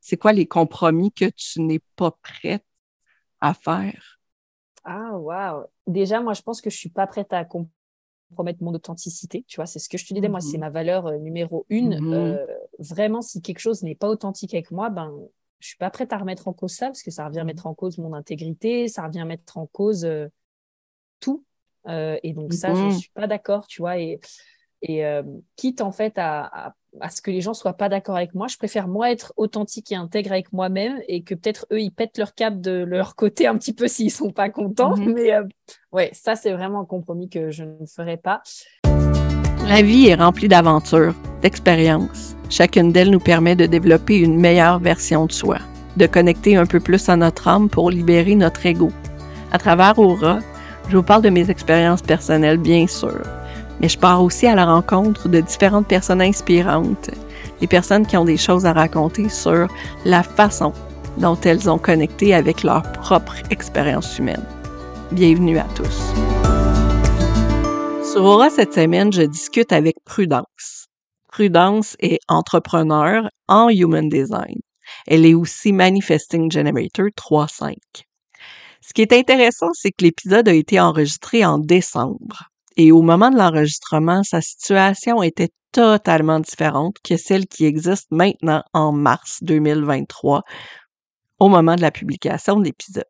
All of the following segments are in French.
C'est quoi les compromis que tu n'es pas prête à faire? Ah, wow. Déjà, moi, je pense que je suis pas prête à compromettre mon authenticité. Tu vois, c'est ce que je te disais. Moi, c'est mm-hmm. ma valeur euh, numéro une. Mm-hmm. Euh, vraiment, si quelque chose n'est pas authentique avec moi, ben, je suis pas prête à remettre en cause ça parce que ça revient mm-hmm. mettre en cause mon intégrité, ça revient mettre en cause euh, tout. et donc, ça, je suis pas d'accord, tu vois. Et, et quitte en fait à à ce que les gens soient pas d'accord avec moi. Je préfère moi être authentique et intègre avec moi-même et que peut-être eux ils pètent leur cap de leur côté un petit peu s'ils sont pas contents. Mhm. Mais euh, ouais, ça c'est vraiment un compromis que je ne ferai pas. La vie est remplie d'aventures, d'expériences. Chacune d'elles nous permet de développer une meilleure version de soi, de connecter un peu plus à notre âme pour libérer notre ego. À travers Aura, je vous parle de mes expériences personnelles, bien sûr, mais je pars aussi à la rencontre de différentes personnes inspirantes, des personnes qui ont des choses à raconter sur la façon dont elles ont connecté avec leur propre expérience humaine. Bienvenue à tous. Sur Aura cette semaine, je discute avec Prudence. Prudence est entrepreneur en Human Design. Elle est aussi Manifesting Generator 3.5. Ce qui est intéressant, c'est que l'épisode a été enregistré en décembre. Et au moment de l'enregistrement, sa situation était totalement différente que celle qui existe maintenant en mars 2023, au moment de la publication de l'épisode.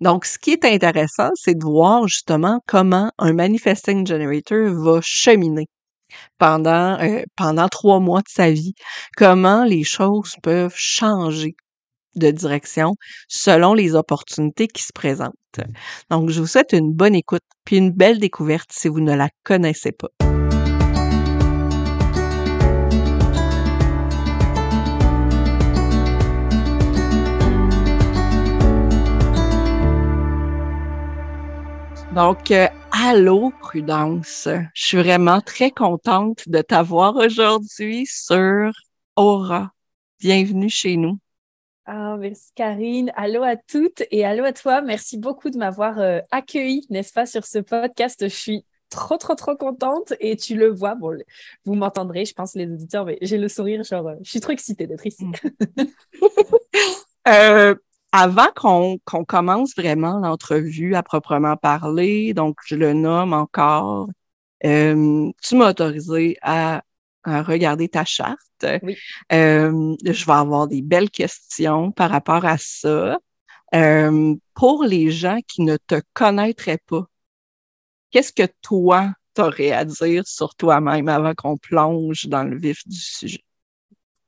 Donc, ce qui est intéressant, c'est de voir justement comment un manifesting generator va cheminer pendant, euh, pendant trois mois de sa vie, comment les choses peuvent changer de direction selon les opportunités qui se présentent. Donc, je vous souhaite une bonne écoute puis une belle découverte si vous ne la connaissez pas. Donc, euh, allô, Prudence. Je suis vraiment très contente de t'avoir aujourd'hui sur Aura. Bienvenue chez nous. Ah, merci Karine. Allô à toutes et allô à toi. Merci beaucoup de m'avoir euh, accueilli, n'est-ce pas, sur ce podcast. Je suis trop, trop, trop contente et tu le vois. Bon, vous m'entendrez, je pense, les auditeurs, mais j'ai le sourire, genre, euh, je suis trop excitée d'être ici. Mm. Euh, avant qu'on commence vraiment l'entrevue à proprement parler, donc je le nomme encore, tu m'as autorisé à regarder ta charte. Oui. Euh, je vais avoir des belles questions par rapport à ça. Euh, pour les gens qui ne te connaîtraient pas, qu'est-ce que toi, t'aurais à dire sur toi-même avant qu'on plonge dans le vif du sujet?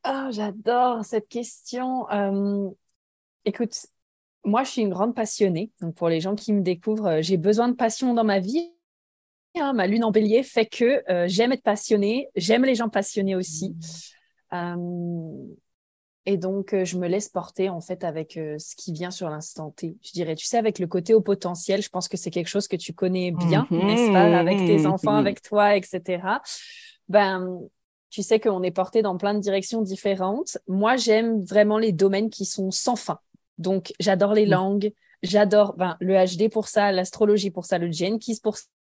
Oh, j'adore cette question. Euh, écoute, moi, je suis une grande passionnée. Donc, pour les gens qui me découvrent, j'ai besoin de passion dans ma vie Hein, ma lune en bélier fait que euh, j'aime être passionnée, j'aime les gens passionnés aussi. Euh, et donc, euh, je me laisse porter en fait avec ce qui vient sur l'instant T. Je dirais, tu sais, avec le côté au potentiel, je pense que c'est quelque chose que tu connais bien, mhm. n'est-ce pas, avec tes enfants, avec toi, etc. Ben, tu sais qu'on est porté dans plein de directions différentes. Moi, j'aime vraiment les domaines qui sont sans fin. Donc, j'adore les langues, j'adore ben, le HD pour ça, l'astrologie pour ça, le Jenkins pour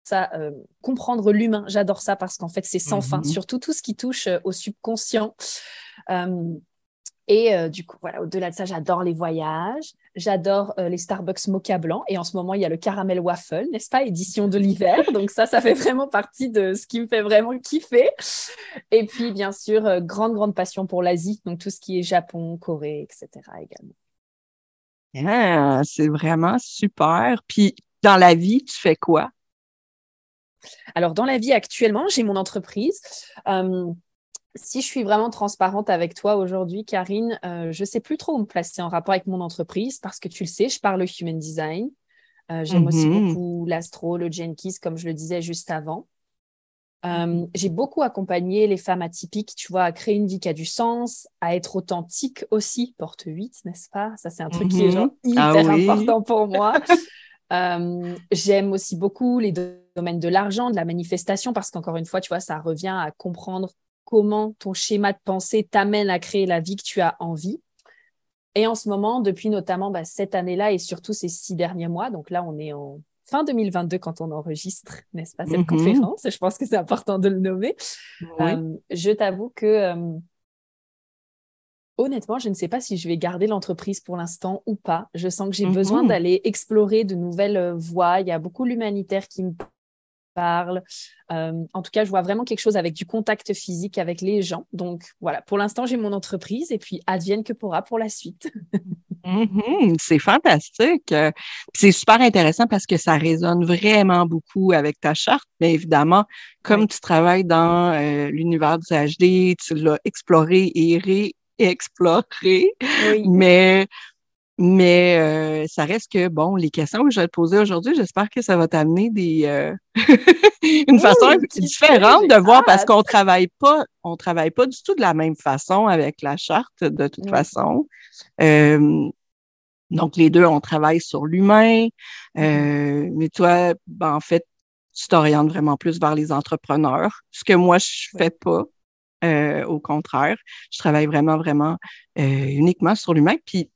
ça, euh, comprendre l'humain, j'adore ça parce qu'en fait, c'est sans fin, mhm. surtout tout ce qui touche euh, au subconscient. Euh, et du coup, voilà, au-delà de ça, j'adore les voyages, j'adore les Starbucks mocha blanc. Et en ce moment, il y a le caramel waffle, n'est-ce pas, édition de l'hiver. Donc ça, ça fait vraiment partie de ce qui me fait vraiment kiffer. Et puis, bien sûr, grande, grande passion pour l'Asie, donc tout ce qui est Japon, Corée, etc. également. Ah, c'est vraiment super. Puis, dans la vie, tu fais quoi? Alors, dans la vie actuellement, j'ai mon entreprise. Euh, si je suis vraiment transparente avec toi aujourd'hui, Karine, euh, je ne sais plus trop où me placer en rapport avec mon entreprise parce que tu le sais, je parle human design. Euh, j'aime aussi mhm. beaucoup l'astro, le Jenkins, comme je le disais juste avant. j'ai beaucoup accompagné les femmes atypiques, tu vois, à créer une vie qui a du sens, à être authentique aussi, porte 8, n'est-ce pas? Ça, c'est un truc qui est genre mhm. ah hyper important pour moi. j'aime aussi beaucoup les domaine de l'argent, de la manifestation, parce qu'encore une fois, tu vois, ça revient à comprendre comment ton schéma de pensée t'amène à créer la vie que tu as envie. Et en ce moment, depuis notamment bah, cette année-là et surtout ces six derniers mois, donc là, on est en fin 2022 quand on enregistre, n'est-ce pas, cette mhm. conférence? Je pense que c'est important de le nommer. Euh, je t'avoue que euh, Honnêtement, je ne sais pas si je vais garder l'entreprise pour l'instant ou pas. Je sens que j'ai besoin mhm. d'aller explorer de nouvelles euh, voies. Il y a beaucoup l'humanitaire qui me parle. Euh, en tout cas, je vois vraiment quelque chose avec du contact physique avec les gens. Donc voilà, pour l'instant, j'ai mon entreprise et puis advienne que pourra pour la suite. Mhm, c'est fantastique. C'est super intéressant parce que ça résonne vraiment beaucoup avec ta charte. Mais évidemment, comme tu travailles dans euh, l'univers du HD, tu l'as exploré et réexploré. Mais mais euh, ça reste que, bon, les questions que je vais te poser aujourd'hui, j'espère que ça va t'amener des euh, une façon différente de voir parce qu'on travaille pas, on travaille pas du tout de la même façon avec la charte, de toute façon. Euh, donc, les deux, on travaille sur l'humain. Mm-hmm. mais toi, ben, en fait, tu t'orientes vraiment plus vers les entrepreneurs, ce que moi, je fais pas. au contraire, je travaille vraiment, vraiment uniquement sur l'humain. Puis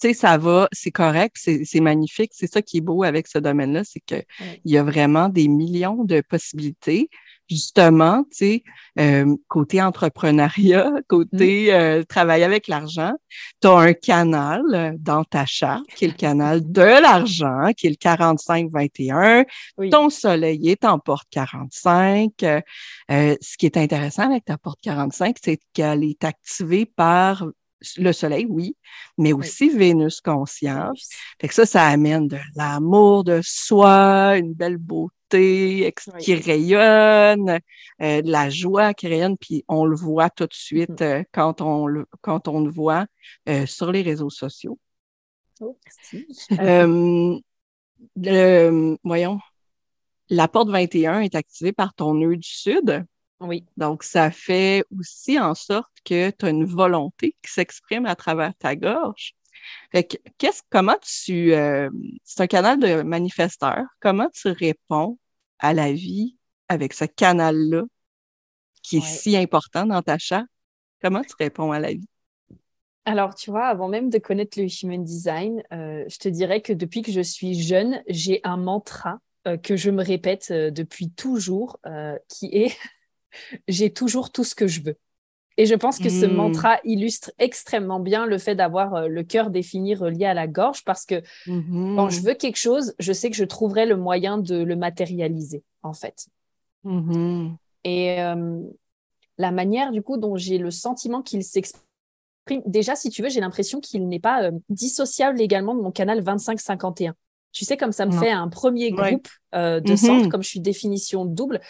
tu sais, ça va, c'est correct, c'est magnifique. C'est ça qui est beau avec ce domaine-là, c'est qu'il il y a vraiment des millions de possibilités. Justement, tu sais, euh, côté entrepreneuriat, côté mmh. euh, travail avec l'argent, tu as un canal euh, dans ta charte qui est le canal de l'argent, qui est le 45-21. Ton soleil est en porte 45. ce qui est intéressant avec ta porte 45, c'est qu'elle est activée par le soleil, oui, mais aussi Vénus consciente. Fait que ça, ça amène de l'amour de soi, une belle beauté qui rayonne, euh, de la joie qui rayonne, puis on le voit tout de suite mm-hmm. euh, quand, on le, quand on le voit euh, sur les réseaux sociaux. Oh, voyons, la porte 21 est activée par ton nœud du sud. Oui. Donc, ça fait aussi en sorte que tu as une volonté qui s'exprime à travers ta gorge. Fait que, qu'est-ce, comment tu, euh, c'est un canal de manifesteur, comment tu réponds à la vie avec ce canal-là qui est si important dans ta charte? Comment tu réponds à la vie? Alors, tu vois, avant même de connaître le human design, euh, je te dirais que depuis que je suis jeune, j'ai un mantra euh, que je me répète depuis toujours, qui est j'ai toujours tout ce que je veux. Et je pense que ce hmm. mantra illustre extrêmement bien le fait d'avoir euh, le cœur défini relié à la gorge parce que mm-hmm. quand je veux quelque chose, je sais que je trouverai le moyen de le matérialiser, en fait. Mm-hmm. Et euh, la manière, du coup, dont j'ai le sentiment qu'il s'exprime, déjà, si tu veux, j'ai l'impression qu'il n'est pas euh, dissociable également de mon canal 2551. Tu sais, comme ça me fait un premier groupe de mm-hmm. centres, comme je suis définition double,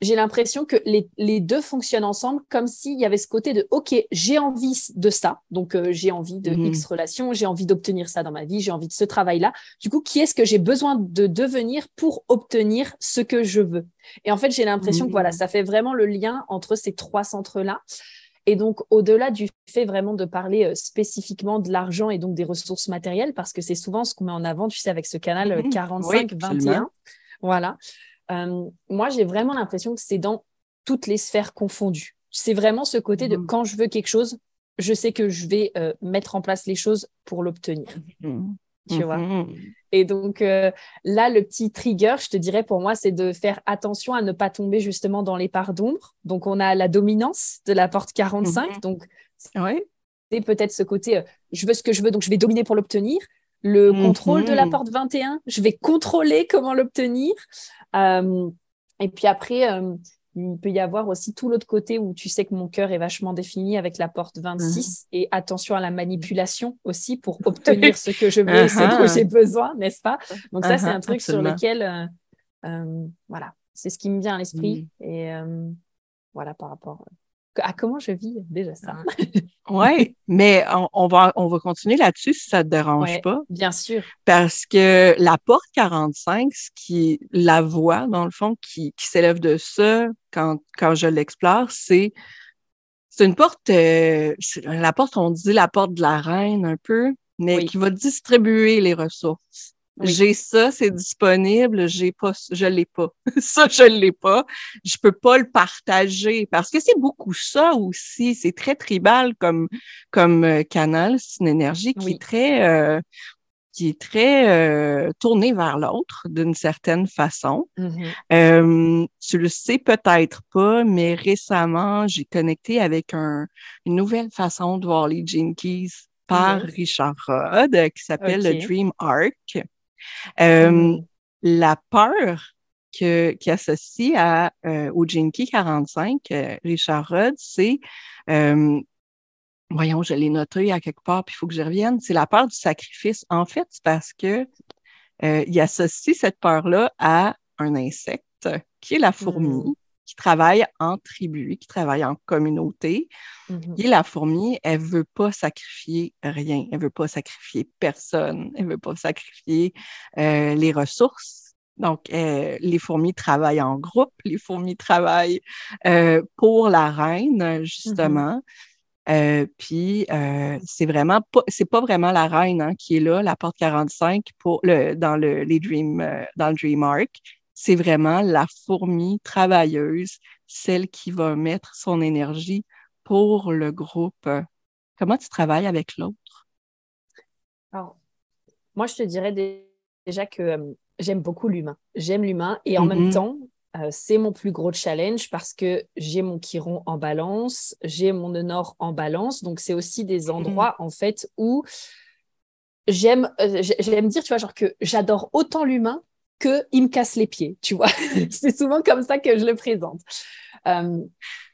j'ai l'impression que les, deux fonctionnent ensemble comme s'il y avait ce côté de OK, j'ai envie de ça, donc euh, j'ai envie de mhm. X relation, j'ai envie d'obtenir ça dans ma vie, j'ai envie de ce travail-là. Du coup, qui est-ce que j'ai besoin de devenir pour obtenir ce que je veux? Et en fait, j'ai l'impression que voilà, mhm. ça fait vraiment le lien entre ces trois centres-là. Et donc, au-delà du fait vraiment de parler euh, spécifiquement de l'argent et donc des ressources matérielles, parce que c'est souvent ce qu'on met en avant, tu sais, avec ce canal 45-21. Mhm. Voilà. Euh, moi, j'ai vraiment l'impression que c'est dans toutes les sphères confondues. C'est vraiment ce côté de mhm. quand je veux quelque chose, je sais que je vais euh, mettre en place les choses pour l'obtenir. Tu vois? Mhm. Et donc euh, là, le petit trigger, je te dirais pour moi, c'est de faire attention à ne pas tomber justement dans les parts d'ombre. Donc on a la dominance de la porte 45. Donc c'est peut-être ce côté, je veux ce que je veux, donc je vais dominer pour l'obtenir le contrôle de la porte 21. Je vais contrôler comment l'obtenir. Euh, et puis après, euh, il peut y avoir aussi tout l'autre côté où tu sais que mon cœur est vachement défini avec la porte 26 mhm. et attention à la manipulation aussi pour obtenir ce que je veux et ce dont uh-huh. j'ai besoin, n'est-ce pas? Donc ça, c'est un uh-huh, truc sur lequel, euh, voilà, c'est ce qui me vient à l'esprit. Et voilà, par rapport à comment je vis déjà ça? oui, mais on, va, on va continuer là-dessus si ça ne te dérange pas. Bien sûr. Parce que la porte 45, ce qui la voix, dans le fond, qui, qui s'élève de ça quand, quand je l'explore, c'est c'est une porte, euh, la porte, on dit la porte de la reine un peu, mais qui va distribuer les ressources. J'ai ça, c'est disponible, j'ai pas, je l'ai pas. ça, je l'ai pas. Je peux pas le partager parce que c'est beaucoup ça aussi. C'est très tribal comme, comme euh, canal. C'est une énergie qui est très, euh, qui est très euh, tourné vers l'autre d'une certaine façon. Mhm. Euh, tu le sais peut-être pas, mais récemment, j'ai connecté avec un, une nouvelle façon de voir les Keys par. Richard Rod, qui s'appelle le. Dream Arc. Euh, Mhm. La peur que, qui associe à, euh, au Key 45, euh, Richard Rod, c'est Voyons, je l'ai noté à quelque part, puis il faut que je revienne. C'est la peur du sacrifice. En fait, c'est parce que il associe cette peur-là à un insecte qui est la fourmi, Mhm. Qui travaille en tribu, qui travaille en communauté. Mhm. Et la fourmi, elle veut pas sacrifier rien. Elle veut pas sacrifier personne. Elle veut pas sacrifier euh, les ressources. Donc, euh, les fourmis travaillent en groupe. Les fourmis travaillent euh, pour la reine, justement. Euh, puis euh, c'est vraiment pas, c'est pas vraiment la reine hein, qui est là, la porte 45 pour le, dans le, les Dream, euh, dans le Dream Arc. C'est vraiment la fourmi travailleuse, celle qui va mettre son énergie pour le groupe. Comment tu travailles avec l'autre? Alors, moi, je te dirais dé- déjà que euh, j'aime beaucoup l'humain. J'aime l'humain et en même Mhm. temps, euh, c'est mon plus gros challenge parce que j'ai mon chiron en balance, j'ai mon nord en balance. Donc, c'est aussi des endroits, en fait, où j'aime euh, j'ai- j'aime dire, tu vois, genre que j'adore autant l'humain que il me casse les pieds, tu vois. c'est souvent comme ça que je le présente. Euh,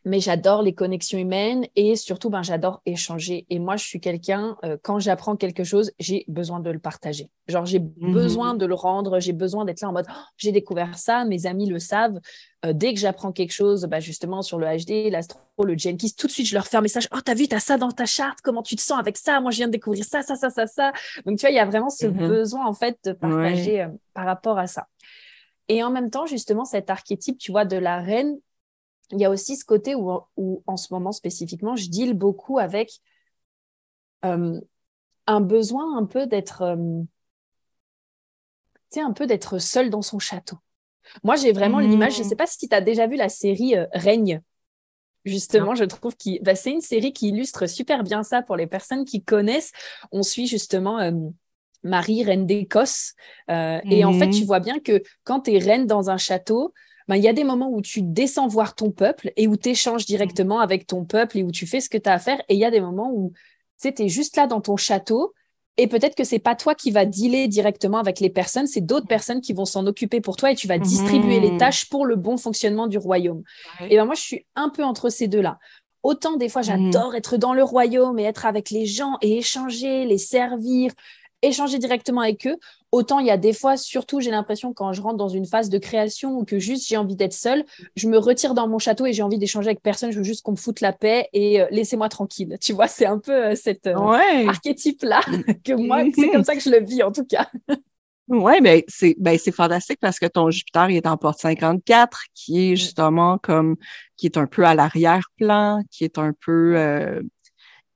mais j'adore les connexions humaines et surtout, ben, j'adore échanger. Et moi, je suis quelqu'un, euh, quand j'apprends quelque chose, j'ai besoin de le partager. Genre, j'ai Mhm. besoin de le rendre, j'ai besoin d'être là en mode, Oh, j'ai découvert ça, mes amis le savent. Euh, dès que j'apprends quelque chose, bah, justement, sur le HD, l'astro, le Jenkins, tout de suite, je leur fais un message. Oh, t'as vu, t'as ça dans ta charte, comment tu te sens avec ça? Moi, je viens de découvrir ça, ça, ça, ça, ça. Donc, tu vois, il y a vraiment ce Mhm. besoin, en fait, de partager euh, par rapport à ça. Et en même temps, justement, cet archétype, tu vois, de la reine, il y a aussi ce côté où, où en ce moment spécifiquement, je deal beaucoup avec euh, un besoin un peu d'être, euh, un peu d'être seul dans son château. Moi, j'ai vraiment Mhm. l'image, je ne sais pas si tu as déjà vu la série euh, Règne. Justement, je trouve que bah, c'est une série qui illustre super bien ça pour les personnes qui connaissent. On suit justement euh, Marie, reine d'Écosse. Et en fait, tu vois bien que quand tu es reine dans un château, ben, il y a des moments où tu descends voir ton peuple et où tu échanges directement avec ton peuple et où tu fais ce que tu as à faire. Et il y a des moments où tu es juste là dans ton château et peut-être que c'est pas toi qui vas dealer directement avec les personnes, c'est d'autres personnes qui vont s'en occuper pour toi et tu vas distribuer les Mhm. tâches pour le bon fonctionnement du royaume. Ouais. Et ben moi, je suis un peu entre ces deux-là. Autant des fois, Mhm. j'adore être dans le royaume et être avec les gens et échanger, les servir, échanger directement avec eux. Autant il y a des fois, surtout, j'ai l'impression quand je rentre dans une phase de création ou que juste j'ai envie d'être seule, je me retire dans mon château et j'ai envie d'échanger avec personne. Je veux juste qu'on me foute la paix et euh, laissez-moi tranquille. Tu vois, c'est un peu euh, cet euh, Ouais. archétype-là que moi, c'est comme ça que je le vis en tout cas. Oui, ben c'est ben c'est fantastique parce que ton Jupiter il est en porte 54, qui est Mm. justement comme qui est un peu à l'arrière-plan, qui est un peu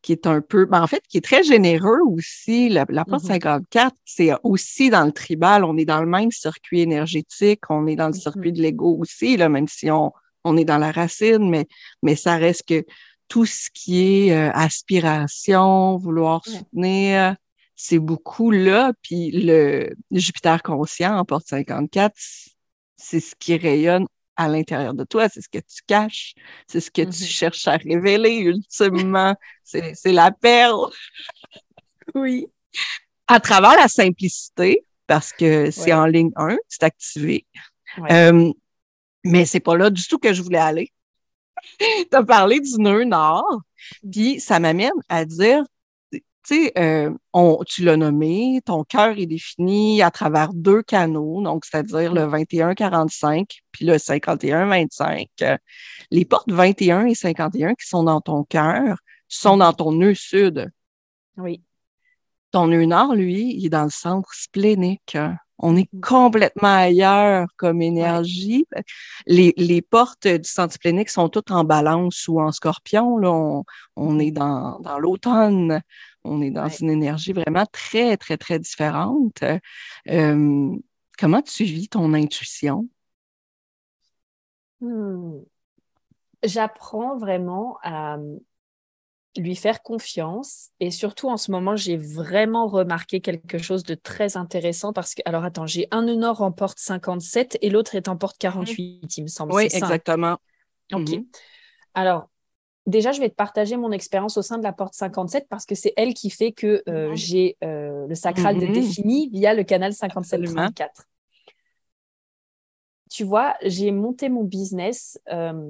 qui est un peu ben en fait qui est très généreux aussi. La, la porte Mhm. 54, c'est aussi dans le tribal, on est dans le même circuit énergétique, on est dans le Mhm. circuit de l'ego aussi, là, même si on, on est dans la racine, mais, mais ça reste que tout ce qui est euh, aspiration, vouloir Ouais. soutenir, c'est beaucoup là. Puis le Jupiter conscient en porte 54, c'est ce qui rayonne à l'intérieur de toi, c'est ce que tu caches, c'est ce que tu Mhm. cherches à révéler ultimement, c'est c'est la perle. Oui. À travers la simplicité, parce que c'est Ouais. en ligne 1, c'est activé. Ouais. Euh, mais c'est pas là du tout que je voulais aller. tu as parlé du nœud nord, puis ça m'amène à dire, tu sais, euh, on- tu l'as nommé, ton cœur est défini à travers deux canaux, donc c'est-à-dire le 21-45 puis le 51-25. Euh, Les portes 21 et 51 qui sont dans ton cœur sont dans ton nœud sud. Oui. Ton nœud nord, lui, il est dans le centre splénique. On est Mhm. complètement ailleurs comme énergie. Les, les portes du centre splénique sont toutes en balance ou en scorpion. Là. On, on est dans, dans l'automne. On est dans Ouais. une énergie vraiment très, très, très différente. Euh, comment tu vis ton intuition? Hmm. J'apprends vraiment à, lui faire confiance. Et surtout, en ce moment, j'ai vraiment remarqué quelque chose de très intéressant parce que, alors attends, j'ai un nœud en porte 57 et l'autre est en porte 48, il me semble. Oui, exactement. Ok. Mhm. Alors, déjà, je vais te partager mon expérience au sein de la porte 57 parce que c'est elle qui fait que euh, j'ai euh, le sacral de mhm. défini via le canal 57-34. Tu vois, j'ai monté mon business, euh,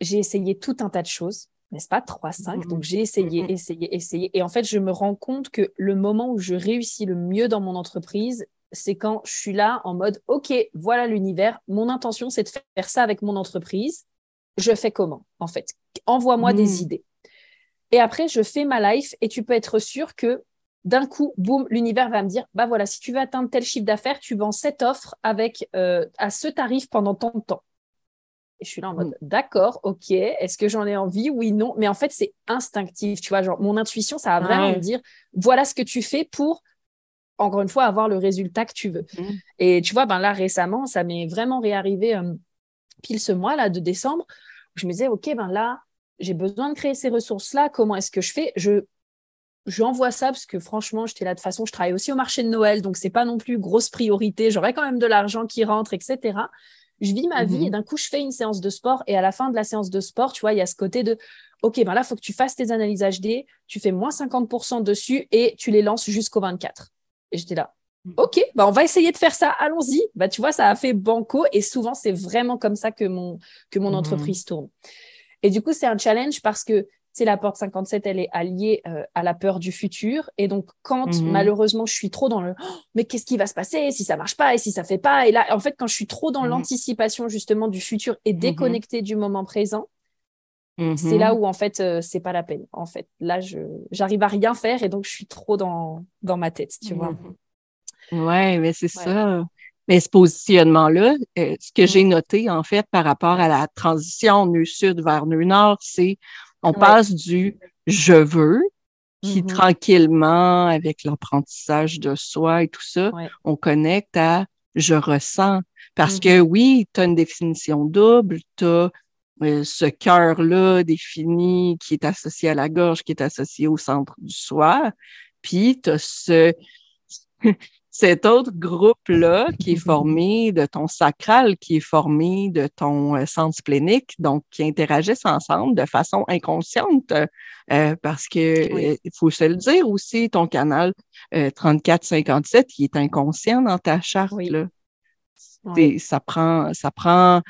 j'ai essayé tout un tas de choses n'est-ce pas 3-5. Donc, j'ai essayé, essayé, essayé. Et en fait, je me rends compte que le moment où je réussis le mieux dans mon entreprise, c'est quand je suis là en mode, OK, voilà l'univers. Mon intention, c'est de faire ça avec mon entreprise. Je fais comment, en fait? Envoie-moi des mmh. idées. Et après, je fais ma life et tu peux être sûr que d'un coup, boum, l'univers va me dire, bah voilà, si tu veux atteindre tel chiffre d'affaires, tu vends cette offre avec euh, à ce tarif pendant tant de temps. Et je suis là en mode, mm. d'accord, ok, est-ce que j'en ai envie Oui, non. Mais en fait, c'est instinctif, tu vois. Genre, mon intuition, ça va vraiment me dire, voilà ce que tu fais pour, encore une fois, avoir le résultat que tu veux. Mm. Et tu vois, ben là, récemment, ça m'est vraiment réarrivé euh, pile ce mois-là de décembre. Où je me disais, ok, ben là, j'ai besoin de créer ces ressources-là. Comment est-ce que je fais? Je j'envoie ça parce que franchement, j'étais là de façon, je travaille aussi au marché de Noël, donc c'est pas non plus grosse priorité. J'aurais quand même de l'argent qui rentre, etc je vis ma vie et mhm. d'un coup, je fais une séance de sport et à la fin de la séance de sport, tu vois, il y a ce côté de OK, ben là, il faut que tu fasses tes analyses HD, tu fais moins 50% dessus et tu les lances jusqu'au 24. Et j'étais là. Mhm. OK, ben on va essayer de faire ça, allons-y. Bah, tu vois, ça a fait banco et souvent, c'est vraiment comme ça que mon, que mon mhm. entreprise tourne. Et du coup, c'est un challenge parce que c'est la porte 57, elle est alliée euh, à la peur du futur. Et donc, quand mhm. malheureusement, je suis trop dans le oh, mais qu'est-ce qui va se passer si ça marche pas et si ça fait pas? Et là, en fait, quand je suis trop dans mhm. l'anticipation justement du futur et mhm. déconnectée du moment présent, c'est là où en fait, euh, c'est pas la peine. En fait, là, je j'arrive à rien faire et donc je suis trop dans, dans ma tête, tu vois. Ouais, mais c'est ça. Mais ce positionnement-là, euh, ce que j'ai noté en fait par rapport à la transition nœud sud vers nœud nord, c'est on passe du je veux, qui mm-hmm. tranquillement, avec l'apprentissage de soi et tout ça, on connecte à je ressens. Parce que mm-hmm. oui, tu as une définition double, tu as euh, ce cœur-là défini qui est associé à la gorge, qui est associé au centre du soi, puis tu as ce, cet autre groupe-là qui est formé de ton sacral, qui est formé de ton euh, centre splénique, donc qui interagissent ensemble de façon inconsciente, euh, parce que il faut se le dire aussi, ton canal 34-57, il est inconscient dans ta charte. Là. Ça prend, ça prend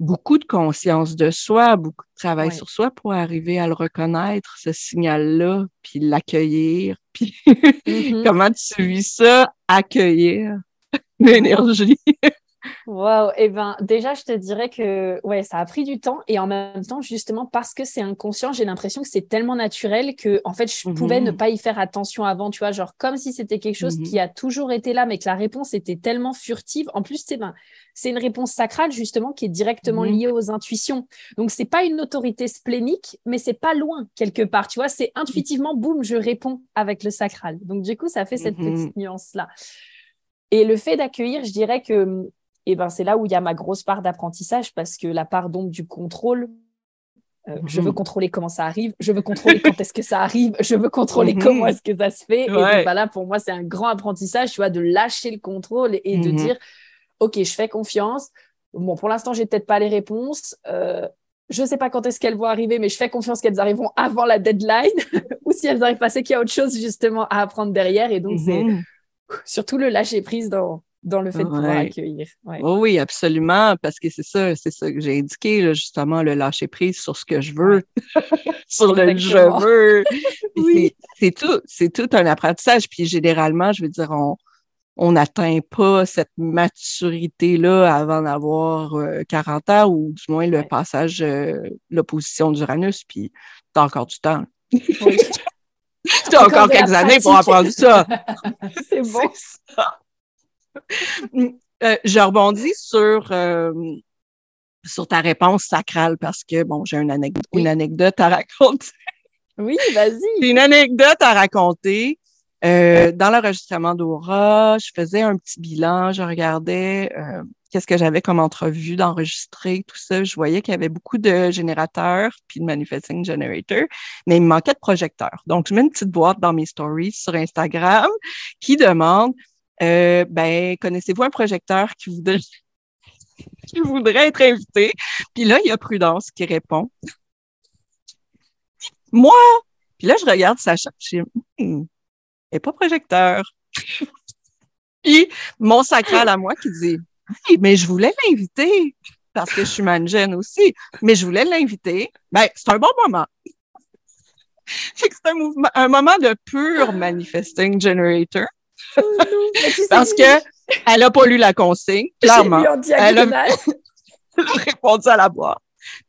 beaucoup de conscience de soi, beaucoup de travail sur soi pour arriver à le reconnaître, ce signal-là, puis l'accueillir. Puis mm-hmm. comment tu vis ça, accueillir l'énergie? Wow, et eh ben déjà je te dirais que ouais, ça a pris du temps et en même temps justement parce que c'est inconscient, j'ai l'impression que c'est tellement naturel que en fait je pouvais ne mhm. pas y faire attention avant, tu vois, genre comme si c'était quelque chose qui mhm. a toujours été là mais que la réponse était tellement furtive. En plus, c'est ben, c'est une réponse sacrale justement qui est directement mhm. liée aux intuitions. Donc c'est pas une autorité splénique, mais c'est pas loin quelque part, tu vois, c'est intuitivement boum, je réponds avec le sacral. Donc du coup, ça fait cette petite nuance là. Et le fait d'accueillir, je dirais que et ben c'est là où il y a ma grosse part d'apprentissage parce que la part donc du contrôle, euh, je veux contrôler comment ça arrive, je veux contrôler quand est-ce que ça arrive, je veux contrôler mhm. comment est-ce que ça se fait. Et donc, ben là, pour moi, c'est un grand apprentissage, tu vois, de lâcher le contrôle et, de mhm. dire, OK, je fais confiance. Bon, pour l'instant, j'ai peut-être pas les réponses. Euh, je ne sais pas quand est-ce qu'elles vont arriver, mais je fais confiance qu'elles arriveront avant la deadline. ou si elles arrivent pas, c'est qu'il y a autre chose justement à apprendre derrière. Et donc, c'est surtout le lâcher prise dans, dans le fait de pouvoir accueillir. Oh oui, absolument, parce que c'est ça, c'est ça que j'ai indiqué, justement, le lâcher prise sur ce que je veux, sur le je veux. oui. C'est tout, c'est tout un apprentissage. Puis généralement, je veux dire, on n'atteint pas cette maturité-là avant d'avoir 40 euh, ans ou du moins le passage, euh, l'opposition d'Uranus, puis t'as encore du temps. Oui. t'as encore, quelques années pour apprendre ça. c'est bon. Ça. Euh, je rebondis sur, euh, sur ta réponse sacrale parce que, bon, j'ai une, anecdote, une anecdote à raconter. Oui, vas-y. une anecdote à raconter. Euh, dans l'enregistrement d'Aura, je faisais un petit bilan, je regardais qu'est-ce que j'avais comme entrevue d'enregistrer, tout ça. Je voyais qu'il y avait beaucoup de générateurs puis de manifesting generator, mais il me manquait de projecteurs. Donc, je mets une petite boîte dans mes stories sur Instagram qui demande euh, ben, connaissez-vous un projecteur qui voudrait qui voudrait être invité? Puis là, il y a Prudence qui répond. Moi! Puis là, je regarde Sacha, je dis, hmm, elle pas projecteur. Puis mon sacral à moi qui dit, mais je voulais l'inviter parce que je suis managène aussi, mais je voulais l'inviter. Ben, c'est un bon moment. c'est un, un moment de pur manifesting generator. Oh parce que elle a pas lu la consigne, clairement. Elle a, répondu à la boîte.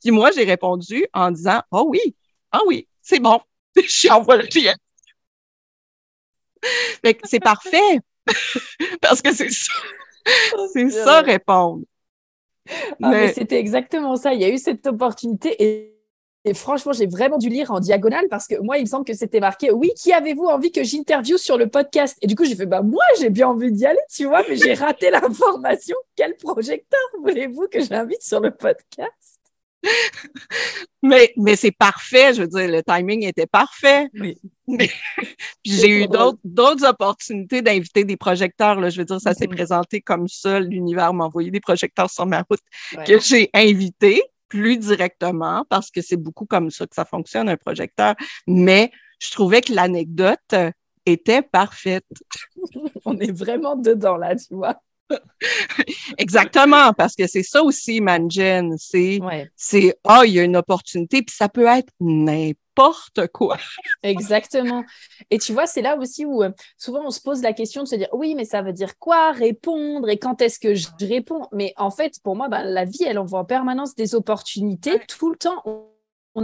Puis moi, j'ai répondu en disant, oh oui, ah oh oui, c'est bon, je suis envoyé. c'est parfait. Parce que c'est ça. Oh, c'est ça répondre. Ah, mais, c'était exactement ça. Il y a eu cette opportunité et, franchement, j'ai vraiment dû lire en diagonale parce que moi, il me semble que c'était marqué Oui, qui avez-vous envie que j'interviewe sur le podcast? Et du coup, j'ai fait Bah, moi, j'ai bien envie d'y aller, tu vois, mais j'ai raté l'information. Quel projecteur voulez-vous que j'invite sur le podcast? Mais mais c'est parfait, je veux dire, le timing était parfait. Oui. j'ai eu d'autres opportunités d'inviter des projecteurs. Là, je veux dire, ça s'est mm-hmm. présenté comme ça. L'univers m'a envoyé des projecteurs sur ma route que j'ai invités plus directement parce que c'est beaucoup comme ça que ça fonctionne, un projecteur. Mais je trouvais que l'anecdote était parfaite. On est vraiment dedans là, tu vois. Exactement, parce que c'est ça aussi, Mangen. C'est, c'est, ah, il y a une opportunité, puis ça peut être n'importe quoi. Exactement. Et tu vois, c'est là aussi où euh, souvent on se pose la question de se dire, oui, mais ça veut dire quoi répondre? Et quand est-ce que je réponds? Mais en fait, pour moi, ben, la vie, elle envoie en permanence des opportunités tout le temps. On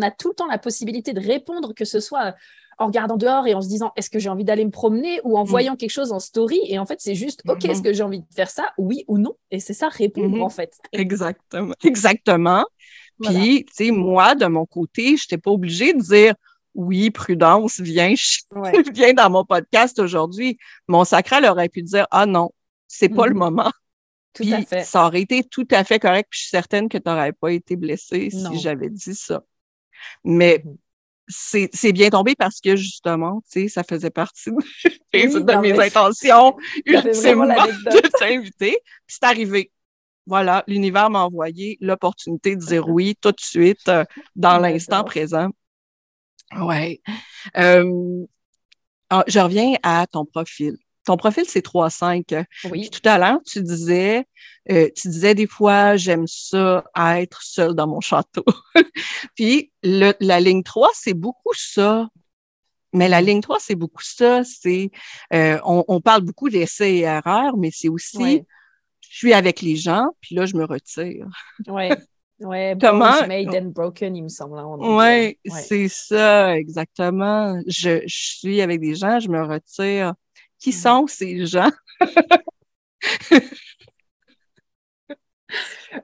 a tout le temps la possibilité de répondre, que ce soit en regardant dehors et en se disant est-ce que j'ai envie d'aller me promener ou en mm. voyant quelque chose en story et en fait c'est juste ok est-ce mm-hmm. que j'ai envie de faire ça? Oui ou non. Et c'est ça répondre mm-hmm. en fait. Exactement. Exactement. Puis tu sais moi de mon côté je n'étais pas obligée de dire oui prudence viens viens dans mon podcast aujourd'hui. Mon sacral aurait pu dire ah non c'est pas le mm-hmm. moment. Tout à fait. ça aurait été tout à fait correct. Puis je suis certaine que tu n'aurais pas été blessée si j'avais dit ça mais c'est bien tombé parce que justement, tu sais, ça faisait partie de, mes intentions ultimement de t'inviter. Puis c'est arrivé. Voilà, l'univers m'a envoyé l'opportunité de dire oui tout de suite euh, dans l'instant présent. Ouais. Euh, ah, je reviens à ton profil ton profil, c'est 3-5. Oui. tout à l'heure, tu disais, euh, tu disais des fois, j'aime ça être seul dans mon château. Puis la ligne 3, c'est beaucoup ça. Mais la ligne 3, c'est beaucoup ça. C'est euh, on, parle beaucoup d'essais et erreurs, mais c'est aussi je suis avec les gens, puis là, je me retire. Oui. Ouais, Comment? Made and broken, il me semble. Hein, oui, ouais. c'est ça, exactement. Je, je suis avec des gens, je me retire. Qui mm. sont ces gens?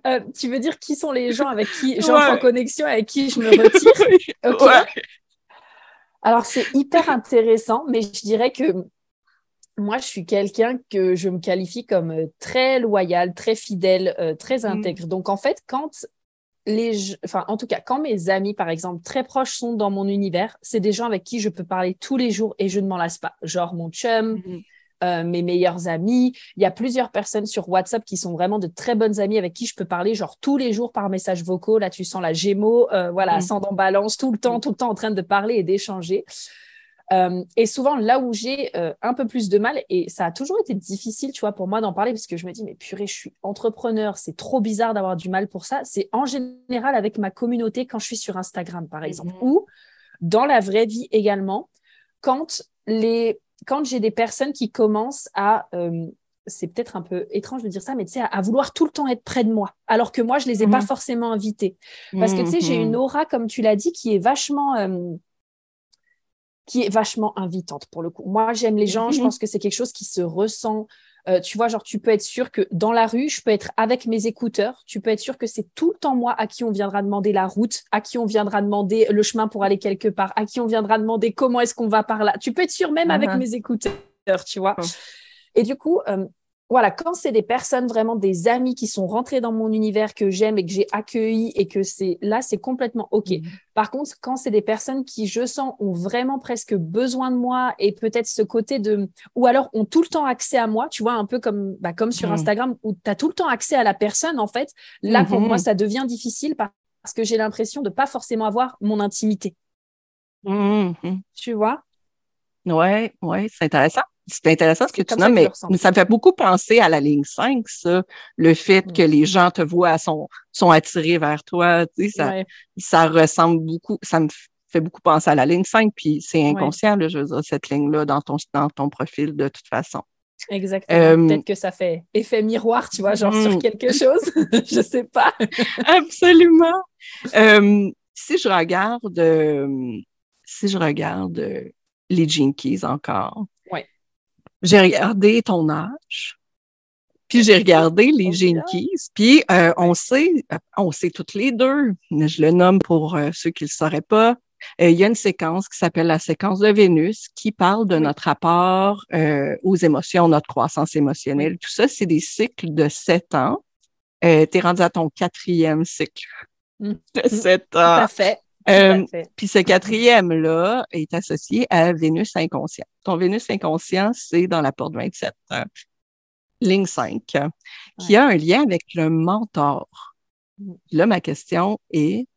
Euh, tu veux dire qui sont les gens avec qui j'entre en connexion, avec qui je me retire? Alors, c'est hyper intéressant, mais je dirais que moi, je suis quelqu'un que je me qualifie comme euh, très loyal, très fidèle, euh, très mm. intègre. Donc, en fait, quand les, enfin, en tout cas, quand mes amis, par exemple, très proches sont dans mon univers, c'est des gens avec qui je peux parler tous les jours et je ne m'en lasse pas. Genre mon chum, mhm. euh, mes meilleurs amis. Il y a plusieurs personnes sur WhatsApp qui sont vraiment de très bonnes amies avec qui je peux parler, genre tous les jours par message vocaux. Là, tu sens la gémeaux, euh, voilà, mhm. sans balance, tout le temps, tout le temps en train de parler et d'échanger. Euh, et souvent, là où j'ai euh, un peu plus de mal, et ça a toujours été difficile, tu vois, pour moi d'en parler, parce que je me dis, mais purée, je suis entrepreneur, c'est trop bizarre d'avoir du mal pour ça. C'est en général avec ma communauté quand je suis sur Instagram, par exemple, mhm. ou dans la vraie vie également, quand les quand j'ai des personnes qui commencent à euh, c'est peut-être un peu étrange de dire ça, mais tu sais, à, vouloir tout le temps être près de moi, alors que moi, je les ai pas mhm. forcément invités. Parce que tu sais, j'ai une mhm. aura, comme tu l'as dit, qui est vachement, qui est vachement invitante pour le coup. Moi, j'aime les gens, je mhm. pense que c'est quelque chose qui se ressent. Euh, tu vois, genre, tu peux être sûr que dans la rue, je peux être avec mes écouteurs. Tu peux être sûr que c'est tout le temps moi à qui on viendra demander la route, à qui on viendra demander le chemin pour aller quelque part, à qui on viendra demander comment est-ce qu'on va par là. Tu peux être sûr même avec Uh-huh. mes écouteurs, tu vois. Oh. Et du coup, euh, voilà, quand c'est des personnes vraiment des amis qui sont rentrés dans mon univers que j'aime et que j'ai accueilli et que c'est là, c'est complètement OK. Mhm. Par contre, quand c'est des personnes qui, je sens, ont vraiment presque besoin de moi et peut-être ce côté de. ou alors ont tout le temps accès à moi, tu vois, un peu comme, bah, comme sur Mhm. Instagram où tu as tout le temps accès à la personne, en fait, là, pour Mhm. moi, ça devient difficile par- parce que j'ai l'impression de pas forcément avoir mon intimité, tu vois? Ouais, ouais, c'est intéressant. C'est intéressant ce que tu nommes, mais, ça me fait beaucoup penser à la ligne 5, ça. Le fait Mm. que les gens te voient, sont, sont attirés vers toi, tu sais, ça, Ouais. ça ressemble beaucoup, ça me fait beaucoup penser à la ligne 5, puis c'est Ouais. inconscient, là, je veux dire, cette ligne-là dans ton, dans ton profil de toute façon. Exactement. Euh, Peut-être que ça fait effet miroir, tu vois, genre sur Mhm. quelque chose. je sais pas. Absolument. Euh, si je regarde, euh, si je regarde les Jinkies encore. J'ai regardé ton âge, puis j'ai regardé les bien. Jinkies, puis euh, on sait, euh, on sait toutes les deux, mais je le nomme pour euh, ceux qui le sauraient pas. Il y a une séquence qui s'appelle la séquence de Vénus qui parle de notre rapport aux émotions, notre croissance émotionnelle. Tout ça, c'est des cycles de sept ans. Tu es rendu à ton quatrième cycle Mm. de sept Tout ans. à fait. Euh. Puis ce quatrième-là est associé à Vénus inconscient. Ton Vénus inconscient, c'est dans la porte 27, euh, ligne 5, euh, qui a un lien avec le mentor. Mm. Là, ma question est,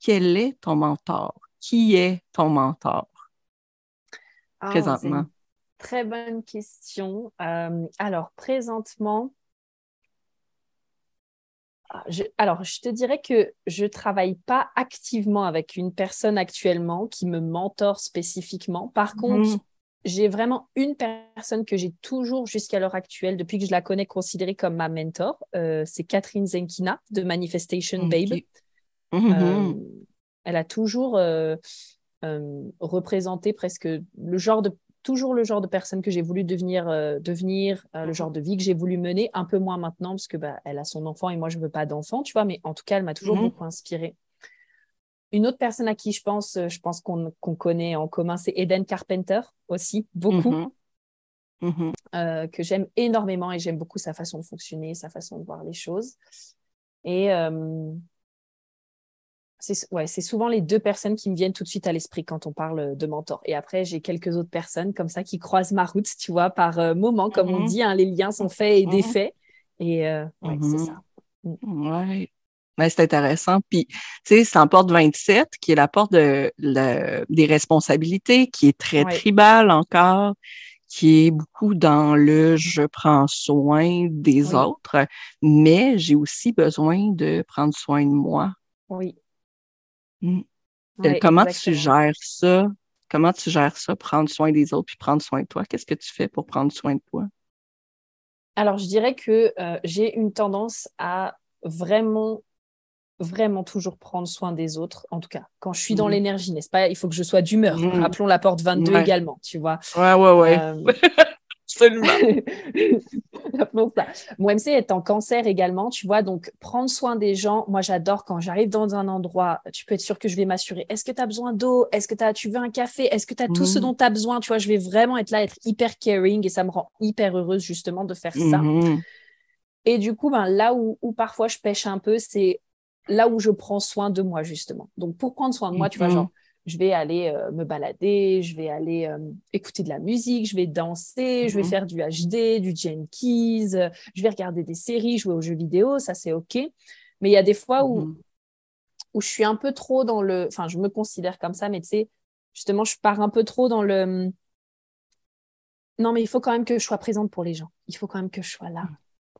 quel est ton mentor? Qui est ton mentor Ah, présentement? très bonne question. Euh, alors, présentement, je, alors, je te dirais que je travaille pas activement avec une personne actuellement qui me mentor spécifiquement. Par contre, Mhm. j'ai vraiment une personne que j'ai toujours jusqu'à l'heure actuelle, depuis que je la connais, considérée comme ma mentor. Euh, c'est Catherine Zenkina de Manifestation Ok. Babe. Mhm. Euh, elle a toujours euh, représenté presque le genre de toujours le genre de personne que j'ai voulu devenir, euh, devenir euh, le Mhm. genre de vie que j'ai voulu mener, un peu moins maintenant parce que bah, elle a son enfant et moi je veux pas d'enfant, tu vois, mais en tout cas elle m'a toujours Mhm. beaucoup inspirée. Une autre personne à qui je pense, euh, je pense qu'on connaît en commun, c'est Eden Carpenter aussi, beaucoup, Mhm. Euh, que j'aime énormément et j'aime beaucoup sa façon de fonctionner, sa façon de voir les choses. Et c'est ouais, souvent les deux personnes qui me viennent tout de suite à l'esprit quand on parle de mentor. Et après, j'ai quelques autres personnes comme ça qui croisent ma route, tu vois, par euh, moment, comme on Mhm. dit, hein, les liens sont faits et Mhm. défaits. Et euh, ouais, c'est ça. Ouais. C'est intéressant. Puis, tu sais, c'est en porte 27, qui est la porte de, le- des responsabilités, qui est très tribale encore, qui est beaucoup dans le je prends soin des Oui. autres, mais j'ai aussi besoin de prendre soin de moi. Oui. Mm. Ouais, Comment tu gères ça? Comment tu gères ça, prendre soin des autres puis prendre soin de toi? Qu'est-ce que tu fais pour prendre soin de toi? Alors, je dirais que euh, j'ai une tendance à vraiment, vraiment toujours prendre soin des autres. En tout cas, quand je suis dans Mhm. l'énergie, n'est-ce pas? Il faut que je sois d'humeur. Mhm. Rappelons la porte 22 Ouais. également, tu vois? Ouais, ouais, ouais. Euh, Absolument. Ça. Mon MC est en cancer également, tu vois, donc prendre soin des gens. Moi, j'adore quand j'arrive dans un endroit, tu peux être sûr que je vais m'assurer. Est-ce que tu as besoin d'eau? Est-ce que tu veux un café? Est-ce que tu as tout ce Mhm. dont tu as besoin? Tu vois, je vais vraiment être là, être hyper caring et ça me rend hyper heureuse justement de faire ça. Mhm. Et du coup, ben, là où, où parfois je pêche un peu, c'est là où je prends soin de moi, justement. Donc, pour prendre soin de moi, tu vois, Mhm. genre, je vais aller euh, me balader, je vais aller euh, écouter de la musique, je vais danser, je vais Mhm. faire du HD, du Jenkins, euh, je vais regarder des séries, jouer aux jeux vidéo, ça c'est OK. Mais il y a des fois où, Mhm. où je suis un peu trop dans le. Enfin, je me considère comme ça, mais tu sais, justement, je pars un peu trop dans le. Non, mais il faut quand même que je sois présente pour les gens. Il faut quand même que je sois là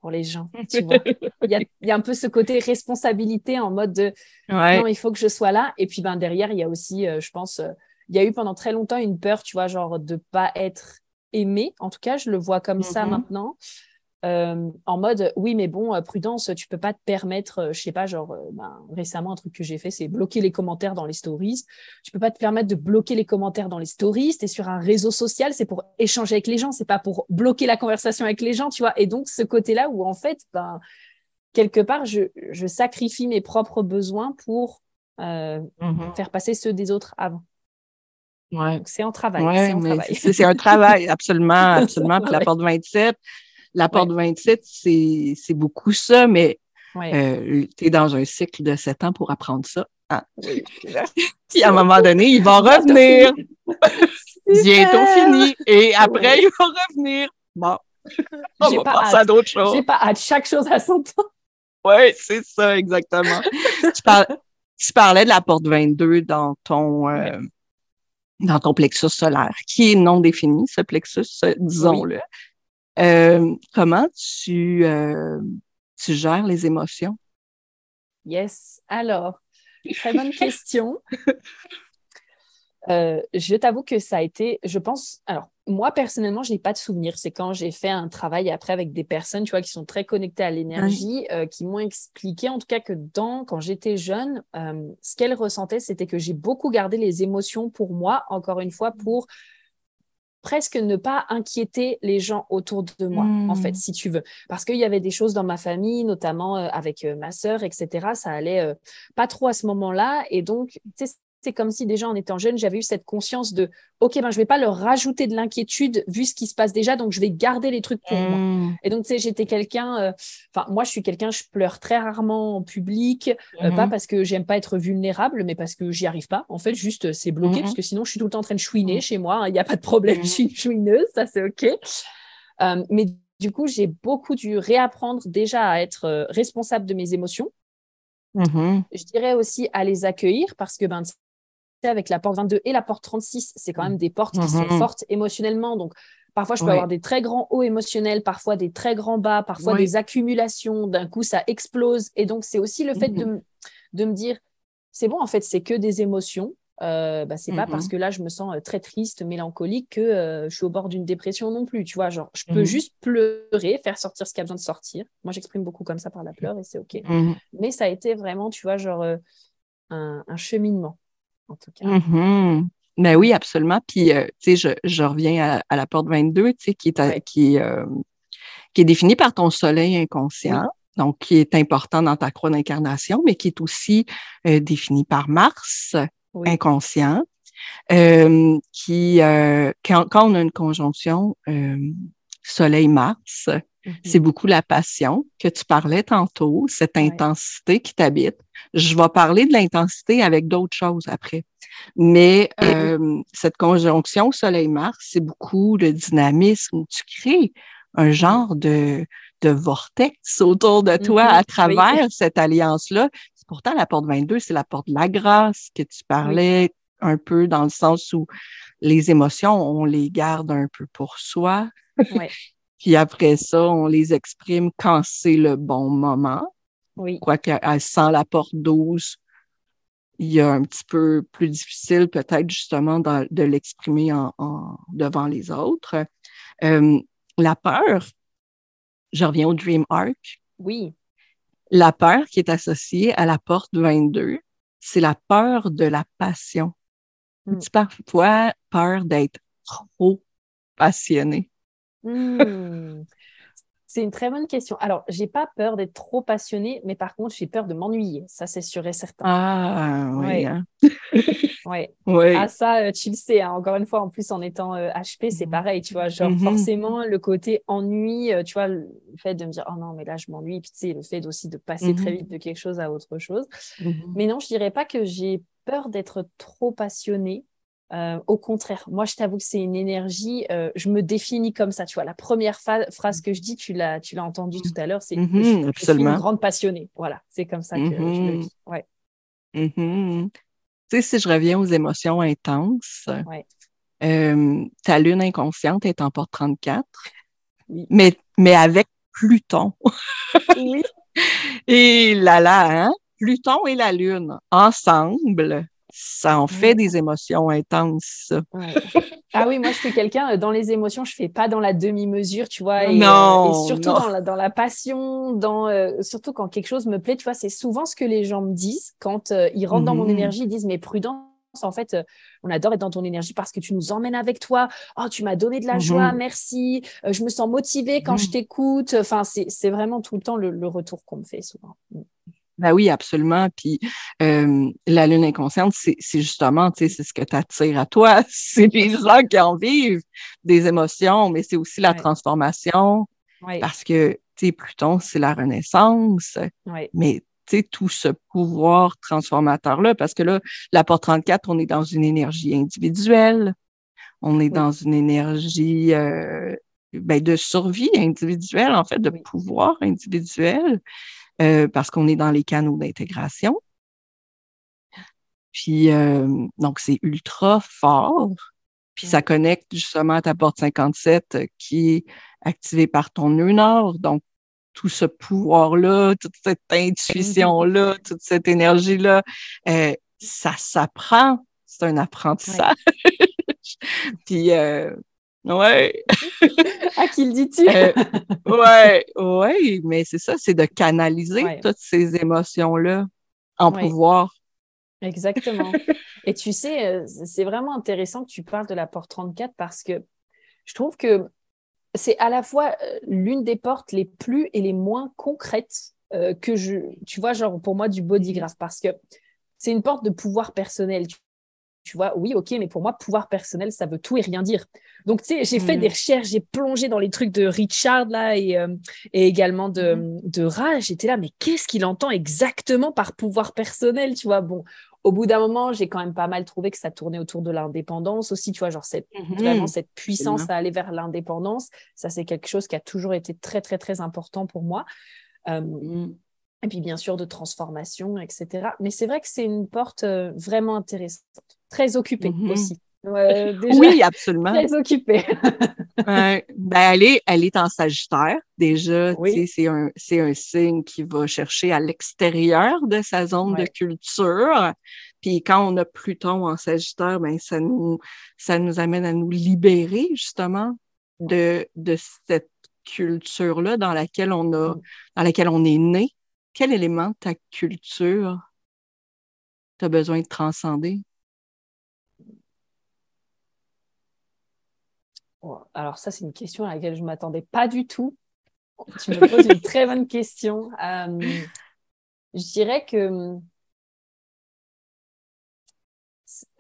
pour les gens. Tu vois, il y a, il y a un peu ce côté responsabilité en mode de Ouais. non, il faut que je sois là. Et puis ben derrière, il y a aussi, euh, je pense, euh, il y a eu pendant très longtemps une peur, tu vois, genre de pas être aimé. En tout cas, je le vois comme ça Mhm. maintenant. Euh, en mode oui, mais bon, euh, prudence, tu peux pas te permettre, euh, je sais pas, genre ben, récemment un truc que j'ai fait, c'est bloquer les commentaires dans les stories. Tu peux pas te permettre de bloquer les commentaires dans les stories. Tu es sur un réseau social, c'est pour échanger avec les gens, c'est pas pour bloquer la conversation avec les gens, tu vois. Et donc ce côté-là où en fait, ben quelque part, je, je sacrifie mes propres besoins pour mm-hmm. faire passer ceux des autres avant. Ouais. C'est un travail. c'est un travail, absolument, absolument. Puis la porte 27, la porte 27, c'est beaucoup ça, mais euh, tu es dans un cycle de sept ans pour apprendre ça. Hein. Puis à un moment donné, il va revenir. Bientôt fini. Et après, il va revenir. Bon. On va pas passer à d'autres choses. J'ai pas hâte. Chaque chose à son temps. Oui, c'est ça, exactement. tu, parlais de la porte 22 dans ton, euh, dans ton plexus solaire, qui est non défini, ce plexus, disons-le. Euh, comment tu, euh, tu gères les émotions? Yes. Alors, très bonne question. Euh, je t'avoue que ça a été, je pense, alors moi personnellement, je n'ai pas de souvenir. C'est quand j'ai fait un travail après avec des personnes, tu vois, qui sont très connectées à l'énergie, qui m'ont expliqué, en tout cas que dans, quand j'étais jeune, ce qu'elles ressentaient, c'était que j'ai beaucoup gardé les émotions pour moi, encore une fois, pour presque ne pas inquiéter les gens autour de moi, en fait, hmm. si tu veux. Parce qu'il y avait des choses dans ma famille, notamment euh, avec euh, ma sœur, etc. Ça allait euh, pas trop à ce moment-là. Et donc, tu sais, c'est comme si déjà en étant jeune, j'avais eu cette conscience de OK, ben je vais pas leur rajouter de l'inquiétude vu ce qui se passe déjà, donc je vais garder les trucs pour moi. Mmh. Et donc tu sais, j'étais quelqu'un euh, enfin moi je suis quelqu'un je pleure très rarement en public, euh, pas mmh. parce que j'aime pas être vulnérable, mais parce que j'y arrive pas. En fait, juste c'est bloqué mmh. parce que sinon je suis tout le temps en train de chouiner chez moi, il n'y a pas de problème, je suis une chouineuse, ça c'est OK. Euh, mais du coup, j'ai beaucoup dû réapprendre déjà à être responsable de mes émotions. Je dirais aussi à les accueillir parce que ben, avec la porte 22 et la porte 36, c'est quand même des portes qui sont mhm. fortes émotionnellement. Donc, parfois, je peux avoir des très grands hauts émotionnels, parfois des très grands bas, parfois des accumulations. D'un coup, ça explose. Et donc, c'est aussi le fait de, mhm. de me dire, c'est bon, en fait, c'est que des émotions. Euh, bah, c'est pas parce mhm. que là je me sens euh, très triste, mélancolique que euh, je suis au bord d'une dépression non plus. Tu vois, genre je peux juste pleurer, faire sortir ce qui a besoin de sortir. Moi j'exprime beaucoup comme ça par la pleure et c'est ok. Mais ça a été vraiment, tu vois, genre un, cheminement en tout cas. Mm-hmm. Ben oui, absolument. Puis, euh, tu sais, je, reviens à, la porte 22, tu sais, qui est, qui, euh, qui est définie par ton soleil inconscient, donc qui est important dans ta croix d'incarnation, mais qui est aussi euh, défini par Mars inconscient, qui, quand, quand, on a une conjonction Soleil-Mars, c'est mm-hmm. beaucoup la passion que tu parlais tantôt, cette intensité qui t'habite. Je vais parler de l'intensité avec d'autres choses après. Mais euh, cette conjonction Soleil-Mars, c'est beaucoup le dynamisme. Tu crées un genre de, de vortex autour de toi à travers cette alliance-là. Pourtant, la porte 22, c'est la porte de la grâce que tu parlais un peu dans le sens où les émotions, on les garde un peu pour soi. Oui. Puis après ça, on les exprime quand c'est le bon moment. Oui. Quoique sans la porte 12, il y a un petit peu plus difficile peut-être justement de, l'exprimer en, devant les autres. Euh, la peur, je reviens au Dream Arc. Oui. La peur qui est associée à la porte 22, c'est la peur de la passion. Mm. Parfois peur d'être trop passionné. Hmm. C'est une très bonne question. Alors, j'ai pas peur d'être trop passionnée, mais par contre, j'ai peur de m'ennuyer. Ça, c'est sûr et certain. Ah, oui. Hein. Ouais. Ah, ça, euh, tu le sais. Hein. Encore une fois, en plus, en étant HP, euh, c'est mhm. pareil. Tu vois, genre, mhm. forcément, le côté ennui, euh, tu vois, le fait de me dire, oh non, mais là, je m'ennuie. Puis, tu sais, le fait aussi de passer très mhm. vite de quelque chose à autre chose. Mais non, je dirais pas que j'ai peur d'être trop passionnée. Euh, au contraire, moi, je t'avoue que c'est une énergie. Euh, je me définis comme ça. Tu vois, la première phrase que je dis, tu l'as, tu l'as entendu tout à l'heure, c'est je, suis une grande passionnée. Voilà, c'est comme ça que je le mm-hmm. vis. Ouais. Tu sais, si je reviens aux émotions intenses, euh, ta lune inconsciente est en porte 34, mais, mais avec Pluton. oui. Et là là, hein? Pluton et la lune ensemble, ça en fait des émotions intenses. Ah oui, moi, je suis quelqu'un, euh, dans les émotions, je fais pas dans la demi-mesure, tu vois. Et, non, et surtout Dans, la, dans la passion, dans, surtout quand quelque chose me plaît, tu vois, c'est souvent ce que les gens me disent quand ils rentrent dans mon mhm. énergie, ils disent, mais prudence, en fait, euh, on adore être dans ton énergie parce que tu nous emmènes avec toi. Oh, tu m'as donné de la joie, mhm. merci. Euh, je me sens motivée quand je mhm. t'écoute. Enfin, c'est vraiment tout le temps le, retour qu'on me fait souvent. Ben oui, absolument. Puis euh, la lune inconsciente, c'est justement, tu sais, c'est ce que tu attires à toi. C'est les gens qui en vivent des émotions, mais c'est aussi la transformation. Parce que, tu sais, Pluton, c'est la renaissance. Mais tout ce pouvoir transformateur-là, parce que là, la porte 34, on est dans une énergie individuelle, on est dans une énergie euh, ben, de survie individuelle, en fait, de pouvoir individuel, euh, parce qu'on est dans les canaux d'intégration. Puis, euh, donc, c'est ultra fort. Puis, ça connecte justement à ta porte 57 qui est activée par ton nœud nord. Donc, tout ce pouvoir-là, toute cette intuition-là, toute cette énergie-là, euh, ça s'apprend. C'est un apprentissage. Puis, euh, ouais. à qui le dis-tu? euh, ouais, ouais, mais c'est ça, c'est de canaliser toutes ces émotions-là en pouvoir. Exactement. Et tu sais, euh, c'est vraiment intéressant que tu parles de la porte 34 parce que je trouve que c'est à la fois euh, l'une des portes les plus et les moins concrètes euh, que je, tu vois, genre pour moi du bodygraph, parce que c'est une porte de pouvoir personnel. Tu, vois, oui, ok, mais pour moi, pouvoir personnel, ça veut tout et rien dire. Donc, tu sais, j'ai fait des mm. recherches, j'ai plongé dans les trucs de Richard, là, et, euh, et également de, mm. de Ra. J'étais là, mais qu'est-ce qu'il entend exactement par pouvoir personnel, tu vois? Bon, au bout d'un moment, j'ai quand même pas mal trouvé que ça tournait autour de l'indépendance aussi, tu vois, genre cette, mhm. vraiment cette puissance à aller vers l'indépendance. Ça, c'est quelque chose qui a toujours été très, très, très important pour moi. Euh, mhm. Et puis, bien sûr, de transformation, etc. Mais c'est vrai que c'est une porte euh, vraiment intéressante, très occupée mhm. aussi. oui, absolument. Très occupée. ben, elle, est, elle est en Sagittaire. Déjà, c'est un, un signe qui va chercher à l'extérieur de sa zone de culture. Puis quand on a Pluton en Sagittaire, ben, ça, nous, ça nous amène à nous libérer justement de, de cette culture-là dans laquelle on a, dans laquelle on est né. Quel élément de ta culture tu as besoin de transcender? Alors ça, c'est une question à laquelle je ne m'attendais pas du tout. Tu me poses une très bonne question. Euh, je dirais que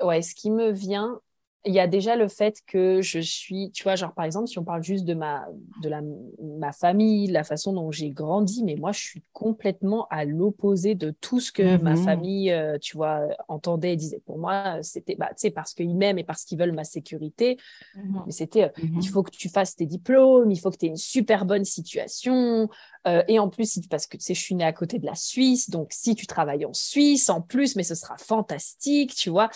ouais, ce qui me vient, il y a déjà le fait que je suis, tu vois, genre par exemple, si on parle juste de ma, de la, ma famille, la façon dont j'ai grandi, mais moi je suis complètement à l'opposé de tout ce que ma mhm. famille, euh, tu vois, entendait et disait. Pour moi, c'était, bah, tu sais, parce qu'ils m'aiment et parce qu'ils veulent ma sécurité. Mhm. Mais c'était, euh, mhm. il faut que tu fasses tes diplômes, il faut que tu aies une super bonne situation. Euh, et en plus, parce que tu sais, je suis née à côté de la Suisse, donc si tu travailles en Suisse, en plus, mais ce sera fantastique, tu vois.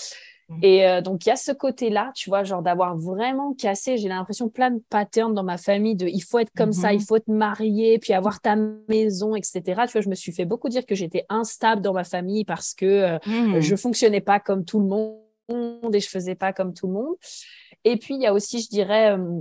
Mm. Et euh, donc, il y a ce côté-là, tu vois, genre d'avoir vraiment cassé, j'ai l'impression, plein de patterns dans ma famille de il faut être comme ça, il mm-hmm. faut être marié, puis avoir ta maison, etc. Tu vois, je me suis fait beaucoup dire que j'étais instable dans ma famille parce que euh, mm. je fonctionnais pas comme tout le monde et je faisais pas comme tout le monde. Et puis, il y a aussi, je dirais, euh,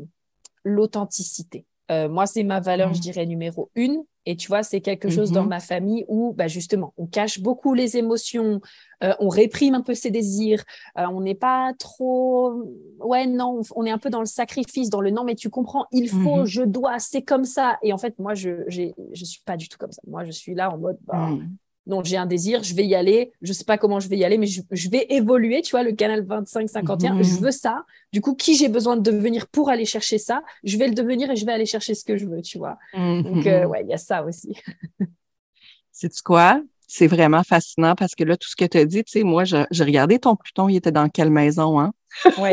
l'authenticité. moi, c'est ma valeur, je mm. dirais, numéro une. Et tu vois, c'est quelque chose dans mm-hmm. ma famille où, bah, justement, on cache beaucoup les émotions, euh, on réprime un peu ses désirs, euh, on n'est pas trop, ouais, non, on est un peu dans le sacrifice, dans le non, mais tu comprends, il faut, mm-hmm. je dois, c'est comme ça. Et en fait, moi, je ne suis pas du tout comme ça. Moi, je suis là en mode, bah, mm. Non, j'ai un désir, je vais y aller, je sais pas comment je vais y aller, mais je, vais évoluer, tu vois, le canal 25-51, je veux ça. Du coup, qui j'ai besoin de devenir pour aller chercher ça, je vais le devenir et je vais aller chercher ce que je veux, tu vois. Donc, euh, ouais, il y a ça aussi. C'est quoi? C'est vraiment fascinant parce que là, tout ce que tu as dit, tu sais, moi, j'ai regardé ton Pluton, il était dans quelle maison, hein? Oui.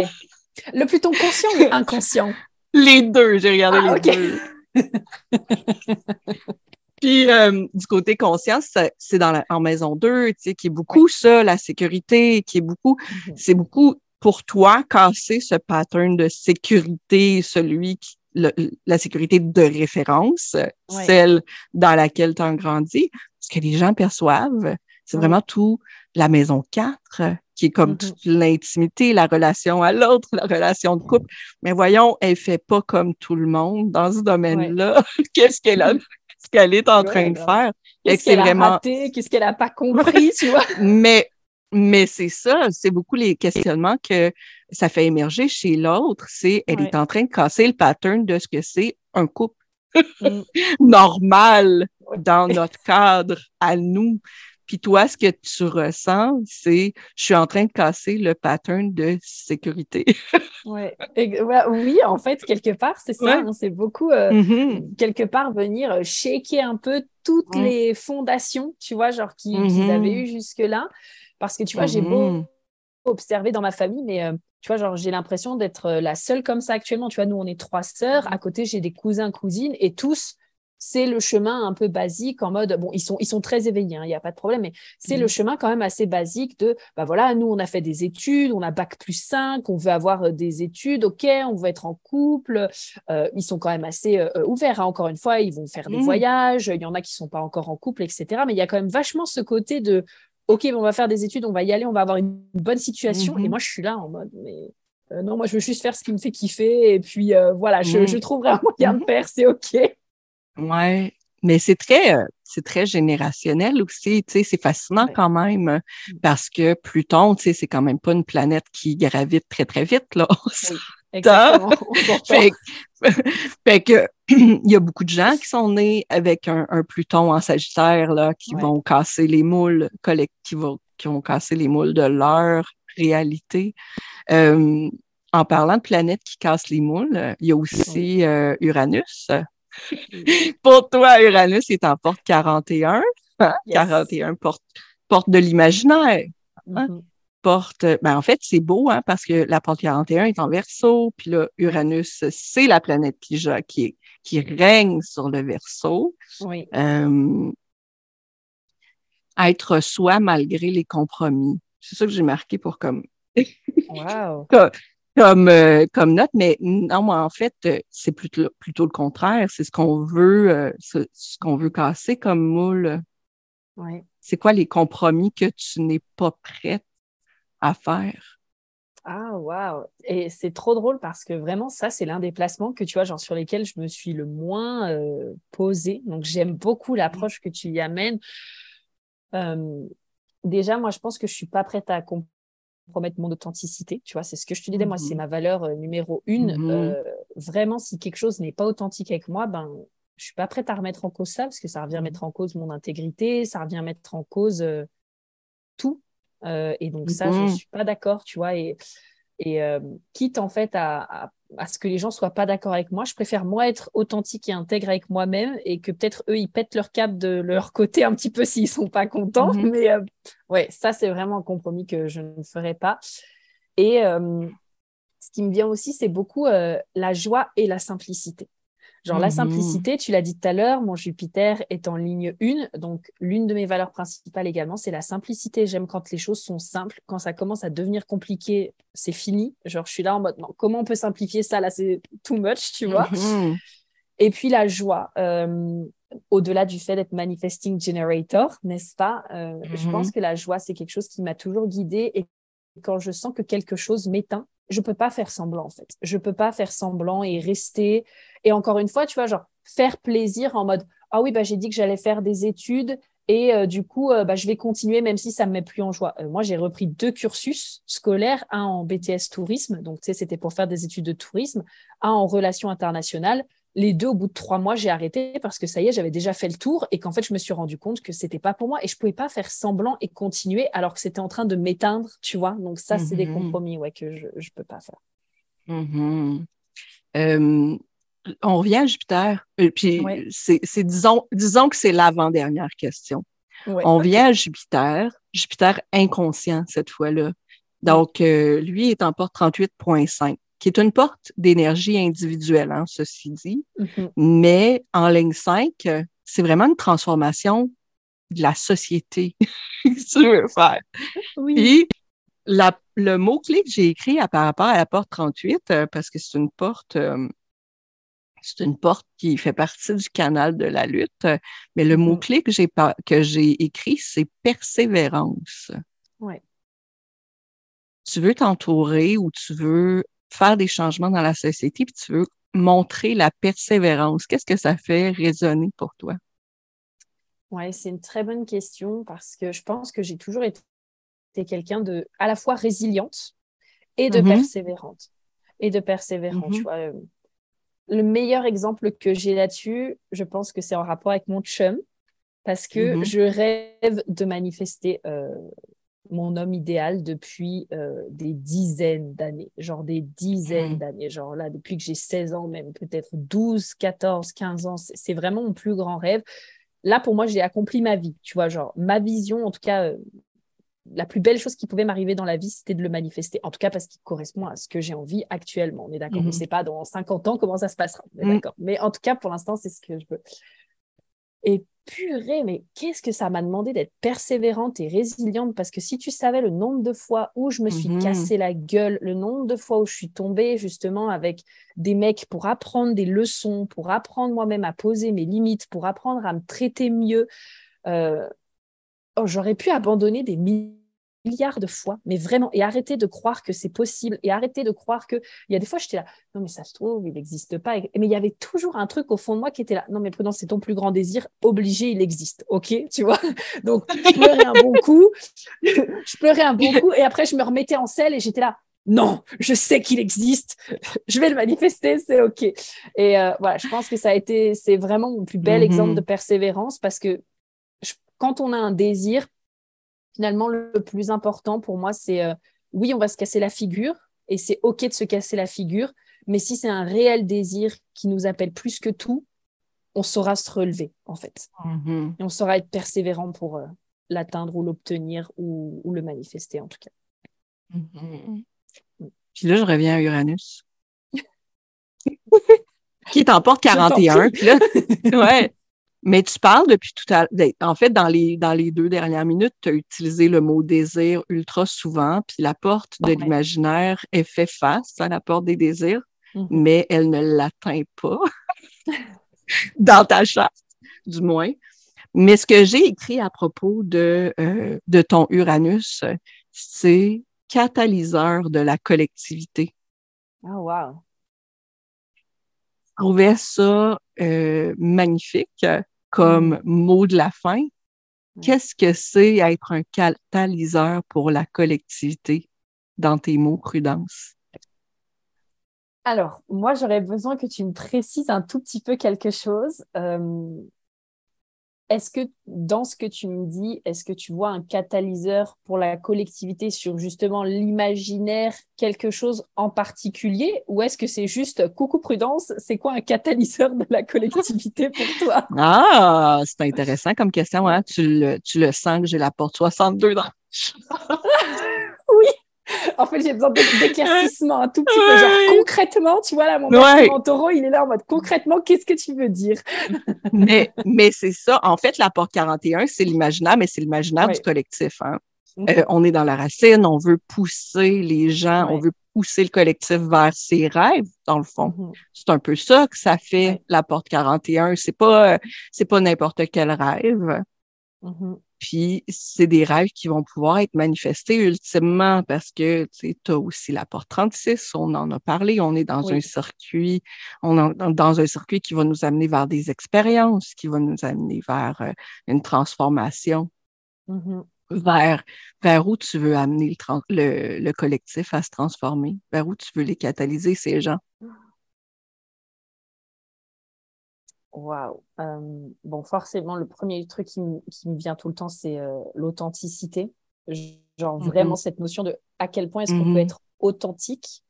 Le Pluton conscient ou inconscient? Les deux, j'ai regardé ah, les deux. Puis euh, du côté conscience, c'est dans la, en maison 2, tu sais, qui est beaucoup ça, la sécurité, qui est beaucoup, mm-hmm. c'est beaucoup pour toi casser ce pattern de sécurité, celui qui la sécurité de référence, celle dans laquelle tu as grandi, ce que les gens perçoivent, c'est vraiment tout la maison 4 qui est comme Mhm. toute l'intimité, la relation à l'autre, la relation de couple. Mais voyons, elle fait pas comme tout le monde dans ce domaine-là. Qu'est-ce qu'elle a, qu'est-ce qu'elle est en Ouais, train de faire? Qu'est-ce qu'elle a raté? Qu'est-ce qu'elle a pas compris, tu vois? mais, mais c'est ça, c'est beaucoup les questionnements que ça fait émerger chez l'autre. C'est, elle Ouais. est en train de casser le pattern de ce que c'est un couple Mm. normal dans notre cadre à nous. Puis toi, ce que tu ressens, c'est je suis en train de casser le pattern de sécurité. Ouais. Oui, en fait, quelque part, c'est ça. Ouais. hein, c'est beaucoup, euh, Mhm. quelque part, venir euh, shaker un peu toutes Mm. les fondations, tu vois, genre qui- qu'ils Mhm. avaient eues jusque-là. Parce que, tu vois, j'ai beau Mhm. observer dans ma famille, mais euh, tu vois, genre, j'ai l'impression d'être la seule comme ça actuellement. Tu vois, nous, on est trois sœurs. À côté, j'ai des cousins, cousines, et tous, c'est le chemin un peu basique en mode, bon, ils sont, ils sont très éveillés, hein, il n'y a pas de problème, mais c'est le chemin quand même assez basique de, bah voilà, nous, on a fait des études, on a bac plus 5, on veut avoir euh, des études, ok, on veut être en couple. Euh, ils sont quand même assez euh, ouverts, hein, encore une fois, ils vont faire des Mhm. voyages, il y en a qui sont pas encore en couple, etc. Mais il y a quand même vachement ce côté de, ok, on va faire des études, on va y aller, on va avoir une bonne situation. Et Mhm. moi, je suis là en mode, mais euh, non, moi, je veux juste faire ce qui me fait kiffer. Et puis, euh, voilà, je, je trouverai un moyen de faire, c'est ok. Ouais. Mais c'est très, euh, c'est très générationnel aussi, tu sais, c'est fascinant Ouais. quand même euh, parce que Pluton, tu sais, c'est quand même pas une planète qui gravite très, très vite, là. Oui, exactement. Fait, que- fait que il y a beaucoup de gens qui sont nés avec un, un Pluton en Sagittaire là, qui Ouais. vont casser les moules qui vont qui vont casser les moules de leur réalité. Euh, en parlant de planètes qui cassent les moules, il y a aussi euh, Uranus. Pour toi, Uranus est en porte 41. hein? Yes. 41 porte, porte de l'imaginaire Mhm. porte, ben en fait, c'est beau, hein, parce que la porte 41 est en verso, puis là, Uranus, c'est la planète qui, qui, qui règne sur le verso. Oui. Euh, être soi malgré les compromis. C'est ça que j'ai marqué pour comme, Wow. comme, euh, comme note, mais non, moi, en fait, euh, c'est plutôt, plutôt le contraire. C'est ce qu'on veut, euh, ce, ce qu'on veut casser comme moule. Ouais. C'est quoi les compromis que tu n'es pas prête à faire? Ah, waouh. Et c'est trop drôle parce que vraiment, ça, c'est l'un des placements que tu vois, genre sur lesquels je me suis le moins euh, posée. Donc, j'aime beaucoup l'approche que tu y amènes. Euh, déjà, moi, je pense que je suis pas prête à compromettre mon authenticité. Tu vois, c'est ce que je te disais. Moi, c'est Mhm. ma valeur euh, numéro une. Mhm. Euh, vraiment, si quelque chose n'est pas authentique avec moi, ben, je suis pas prête à remettre en cause ça parce que ça revient Mhm. mettre en cause mon intégrité, ça revient mettre en cause euh, tout. Euh, et donc, ça, je suis pas d'accord, tu vois. Et, et euh, quitte en fait à, à, à ce que les gens soient pas d'accord avec moi, je préfère moi être authentique et intègre avec moi-même et que peut-être eux ils pètent leur cap de leur côté un petit peu s'ils sont pas contents. Mhm. Mais euh, ouais, ça c'est vraiment un compromis que je ne ferai pas. Et euh, ce qui me vient aussi, c'est beaucoup euh, la joie et la simplicité. Genre la Mhm. simplicité, tu l'as dit tout à l'heure, mon Jupiter est en ligne 1, donc l'une de mes valeurs principales également, c'est la simplicité. J'aime quand les choses sont simples, quand ça commence à devenir compliqué, c'est fini. Genre je suis là en mode non, comment on peut simplifier ça? Là, c'est too much, tu vois. Mhm. Et puis la joie, euh, au-delà du fait d'être manifesting generator, n'est-ce pas? Euh, Je Mhm. pense que la joie, c'est quelque chose qui m'a toujours guidée. Et quand je sens que quelque chose m'éteint, je peux pas faire semblant en fait. Je peux pas faire semblant et rester. Et encore une fois, tu vois, genre faire plaisir en mode ah oui bah j'ai dit que j'allais faire des études et euh, du coup euh, bah, je vais continuer même si ça me met plus en joie. Euh, moi j'ai repris deux cursus scolaires, un en BTS tourisme, donc tu sais c'était pour faire des études de tourisme, un en relations internationales les deux, au bout de trois mois, j'ai arrêté parce que ça y est, j'avais déjà fait le tour et qu'en fait, je me suis rendu compte que c'était pas pour moi et je pouvais pas faire semblant et continuer alors que c'était en train de m'éteindre, tu vois. Donc ça, c'est des Mhm. compromis ouais, que je je peux pas faire. Mhm. Euh, on revient à Jupiter. Euh, Puis Ouais. c'est, c'est- disons, disons que c'est l'avant-dernière question. Ouais. On vient à Jupiter, Jupiter inconscient cette fois-là. Donc, euh, lui est en porte 38.5, qui est une porte d'énergie individuelle, hein, ceci dit. Mhm. Mais en ligne 5, euh, c'est vraiment une transformation de la société que tu veux faire. Oui. La- le mot-clé que j'ai écrit à, par rapport à la porte 38, euh, parce que c'est une porte, euh, c'est une porte qui fait partie du canal de la lutte, euh, mais le Mhm. mot-clé que j'ai pas- que j'ai écrit, c'est persévérance. Ouais. tu veux t'entourer ou tu veux faire des changements dans la société, puis tu veux montrer la persévérance. Qu'est-ce que ça fait résonner pour toi? Oui, c'est une très bonne question parce que je pense que j'ai toujours été quelqu'un de à la fois résiliente et de mm-hmm. persévérante. Et de persévérante, tu mm-hmm. vois. Euh, le meilleur exemple que j'ai là-dessus, je pense que c'est en rapport avec mon chum, parce que mm-hmm. je rêve de manifester euh, mon homme idéal depuis euh, des dizaines d'années, genre des dizaines mm. d'années, genre là, depuis que j'ai 16 ans, même peut-être 12, 14, 15 ans, c'est vraiment mon plus grand rêve. Là, pour moi, j'ai accompli ma vie, tu vois, genre ma vision, en tout cas, euh, la plus belle chose qui pouvait m'arriver dans la vie, c'était de le manifester, en tout cas parce qu'il correspond à ce que j'ai envie actuellement. On est d'accord, on ne mm-hmm. sait pas dans 50 ans comment ça se passera, mm. d'accord. Mais en tout cas, pour l'instant, c'est ce que je veux. Et purée, mais qu'est-ce que ça m'a demandé d'être persévérante et résiliente? Parce que si tu savais le nombre de fois où je me suis mmh cassé la gueule, le nombre de fois où je suis tombée justement avec des mecs pour apprendre des leçons, pour apprendre moi-même à poser mes limites, pour apprendre à me traiter mieux, euh, oh, j'aurais pu abandonner des milliers milliards de fois, mais vraiment, et arrêter de croire que c'est possible, et arrêter de croire que, il y a des fois, j'étais là, non, mais ça se trouve, il n'existe pas, mais il y avait toujours un truc au fond de moi qui était là, non, mais Prudence, c'est ton plus grand désir, obligé, il existe, ok, tu vois, donc je pleurais un bon coup, je pleurais un bon coup, et après, je me remettais en selle, et j'étais là, non, je sais qu'il existe, je vais le manifester, c'est ok. Et euh, voilà, je pense que ça a été, c'est vraiment mon plus bel mm-hmm. exemple de persévérance parce que quand on a un désir, finalement, le plus important pour moi, c'est euh, oui, on va se casser la figure et c'est OK de se casser la figure, mais si c'est un réel désir qui nous appelle plus que tout, on saura se relever, en fait. Mm-hmm. Et on saura être persévérant pour euh, l'atteindre ou l'obtenir ou, le manifester, en tout cas. Mm-hmm. Puis là, je reviens à Uranus. qui t'emporte 41. Puis là, ouais, mais tu parles depuis tout à l'heure. Ben, en fait, dans les, dans les deux dernières minutes, tu as utilisé le mot désir ultra souvent, puis la porte de l'imaginaire est fait face à la porte des désirs, mm-hmm. mais elle ne l'atteint pas dans ta charte, du moins. Mais ce que j'ai écrit à propos de, euh, de ton Uranus, c'est catalyseur de la collectivité. Oh, wow. Je trouvais ça euh, magnifique comme mm. mot de la fin. Qu'est-ce que c'est être un catalyseur pour la collectivité dans tes mots, Prudence? Alors, moi, j'aurais besoin que tu me précises un tout petit peu quelque chose. Euh, est-ce que dans ce que tu me dis, est-ce que tu vois un catalyseur pour la collectivité sur justement l'imaginaire, quelque chose en particulier, ou est-ce que c'est juste coucou prudence, c'est quoi un catalyseur de la collectivité pour toi? Ah, c'est intéressant comme question. Hein? Tu, le, tu le sens que j'ai la porte 62 dans. en fait, j'ai besoin d'éclaircissement un tout petit peu. Genre, concrètement, tu vois, là, mon, mon taureau, il est là en mode concrètement, qu'est-ce que tu veux dire? mais mais c'est ça. En fait, la porte 41, c'est l'imaginaire, mais c'est l'imaginaire du collectif. Hein. Euh, on est dans la racine, on veut pousser les gens, on veut pousser le collectif vers ses rêves, dans le fond. Mm-hmm. C'est un peu ça que ça fait la porte 41. C'est pas, c'est pas n'importe quel rêve. Mm-hmm. Puis c'est des rêves qui vont pouvoir être manifestés ultimement parce que tu as aussi la porte 36, on en a parlé, on est dans un circuit, on est dans un circuit qui va nous amener vers des expériences, qui va nous amener vers euh, une transformation, mm-hmm. vers, vers où tu veux amener le, le collectif à se transformer, vers où tu veux les catalyser, ces gens. Waouh. Euh, bon, forcément, le premier truc qui, me vient tout le temps, c'est euh, l'authenticité. Genre mm-hmm. vraiment cette notion de à quel point est-ce qu'on peut mm-hmm. être authentique.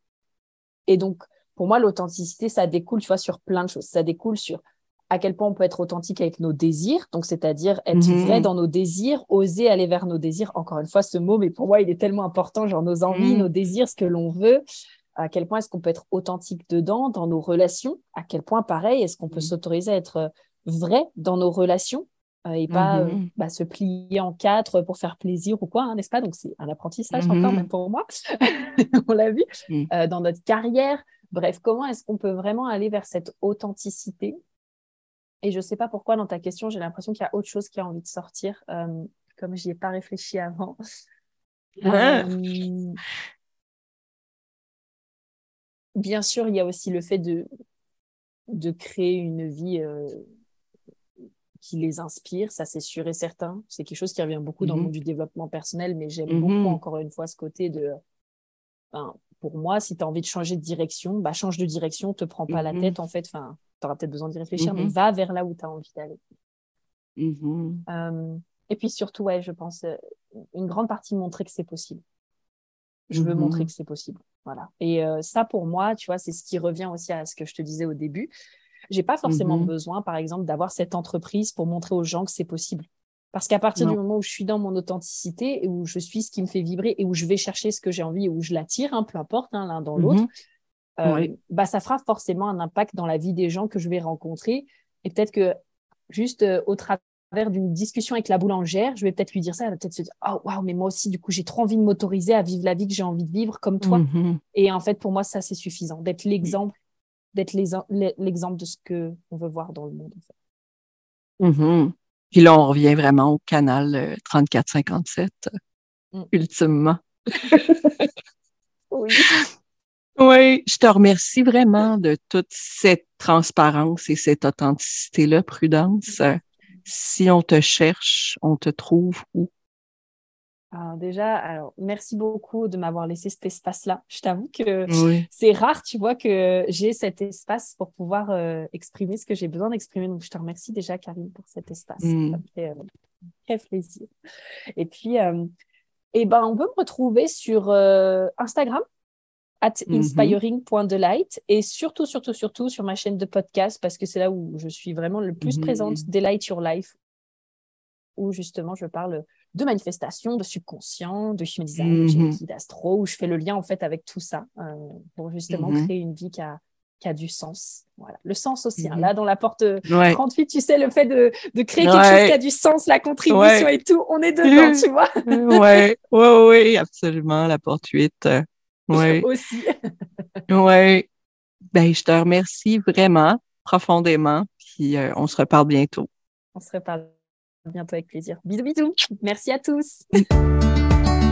Et donc, pour moi, l'authenticité, ça découle, tu vois, sur plein de choses. Ça découle sur à quel point on peut être authentique avec nos désirs, donc c'est-à-dire être mm-hmm. vrai dans nos désirs, oser aller vers nos désirs. Encore une fois, ce mot, mais pour moi, il est tellement important, genre nos envies, nos désirs, ce que l'on veut à quel point est-ce qu'on peut être authentique dedans, dans nos relations, à quel point, pareil, est-ce qu'on peut mmh. s'autoriser à être euh, vrai dans nos relations euh, et pas mmh, euh, bah, se plier en quatre pour faire plaisir ou quoi, hein, n'est-ce pas? Donc, c'est un apprentissage encore, même pour moi, on l'a vu, dans notre carrière. Bref, comment est-ce qu'on peut vraiment aller vers cette authenticité? Et je ne sais pas pourquoi, dans ta question, j'ai l'impression qu'il y a autre chose qui a envie de sortir, comme je n'y ai pas réfléchi avant. Bien sûr, il y a aussi le fait de, de créer une vie euh, qui les inspire, ça c'est sûr et certain. C'est quelque chose qui revient beaucoup dans le Mhm. monde du développement personnel, mais j'aime Mhm. beaucoup, encore une fois, ce côté de. ben, pour moi, si tu as envie de changer de direction, bah, change de direction, te prends pas la Mhm. tête, en fait. Enfin, tu auras peut-être besoin d'y réfléchir, mais va vers là où tu as envie d'aller. Euh, et puis surtout, ouais, je pense, euh, une grande partie montrer que c'est possible. Je veux Mhm. montrer que c'est possible. Voilà. Et euh, ça, pour moi, tu vois, c'est ce qui revient aussi à ce que je te disais au début. J'ai pas forcément Mhm. besoin, par exemple, d'avoir cette entreprise pour montrer aux gens que c'est possible. Parce qu'à partir Non. du moment où je suis dans mon authenticité et où je suis ce qui me fait vibrer et où je vais chercher ce que j'ai envie et où je l'attire, hein, peu importe, hein, l'un dans l'autre, Mhm. euh, Oui. bah, ça fera forcément un impact dans la vie des gens que je vais rencontrer. Et peut-être que juste euh, au travers d'une discussion avec la boulangère, je vais peut-être lui dire ça, elle va peut-être se dire Oh, waouh, mais moi aussi, du coup, j'ai trop envie de m'autoriser à vivre la vie que j'ai envie de vivre comme toi. Mhm. Et en fait, pour moi, ça, c'est suffisant d'être l'exemple, d'être l'exemple de ce que on veut voir dans le monde. en fait. Mhm. Puis là, on revient vraiment au canal euh, 3457, Mm. ultimement. Oui. Oui, je te remercie vraiment de toute cette transparence et cette authenticité-là, Prudence. Si on te cherche, on te trouve où? Alors déjà, alors, merci beaucoup de m'avoir laissé cet espace-là. Je t'avoue que Oui. c'est rare, tu vois, que j'ai cet espace pour pouvoir euh, exprimer ce que j'ai besoin d'exprimer. Donc, je te remercie déjà, Karine, pour cet espace. Mm. Ça me fait euh, très plaisir. Et puis, euh, eh ben, on peut me retrouver sur euh, Instagram, at Mhm. inspiring.delight, et surtout, surtout, surtout sur ma chaîne de podcast, parce que c'est là où je suis vraiment le plus Mhm. présente, Delight Your Life, où justement je parle de manifestation, de subconscient, de human design, de Mhm. génie, d'astro, où je fais le lien en fait avec tout ça euh, pour justement créer une vie qui a, qui a du sens. Voilà. Le sens aussi. hein. Là, dans la porte euh, Ouais. 38, tu sais, le fait de, de créer quelque chose qui a du sens, la contribution Ouais. et tout, on est dedans, tu vois, ouais, ouais, ouais, absolument, la porte 8. Ouais, aussi. ouais. Ben, je te remercie vraiment, profondément, puis euh, on se reparle bientôt. On se reparle bientôt avec plaisir. Bisous, bisous. Merci à tous.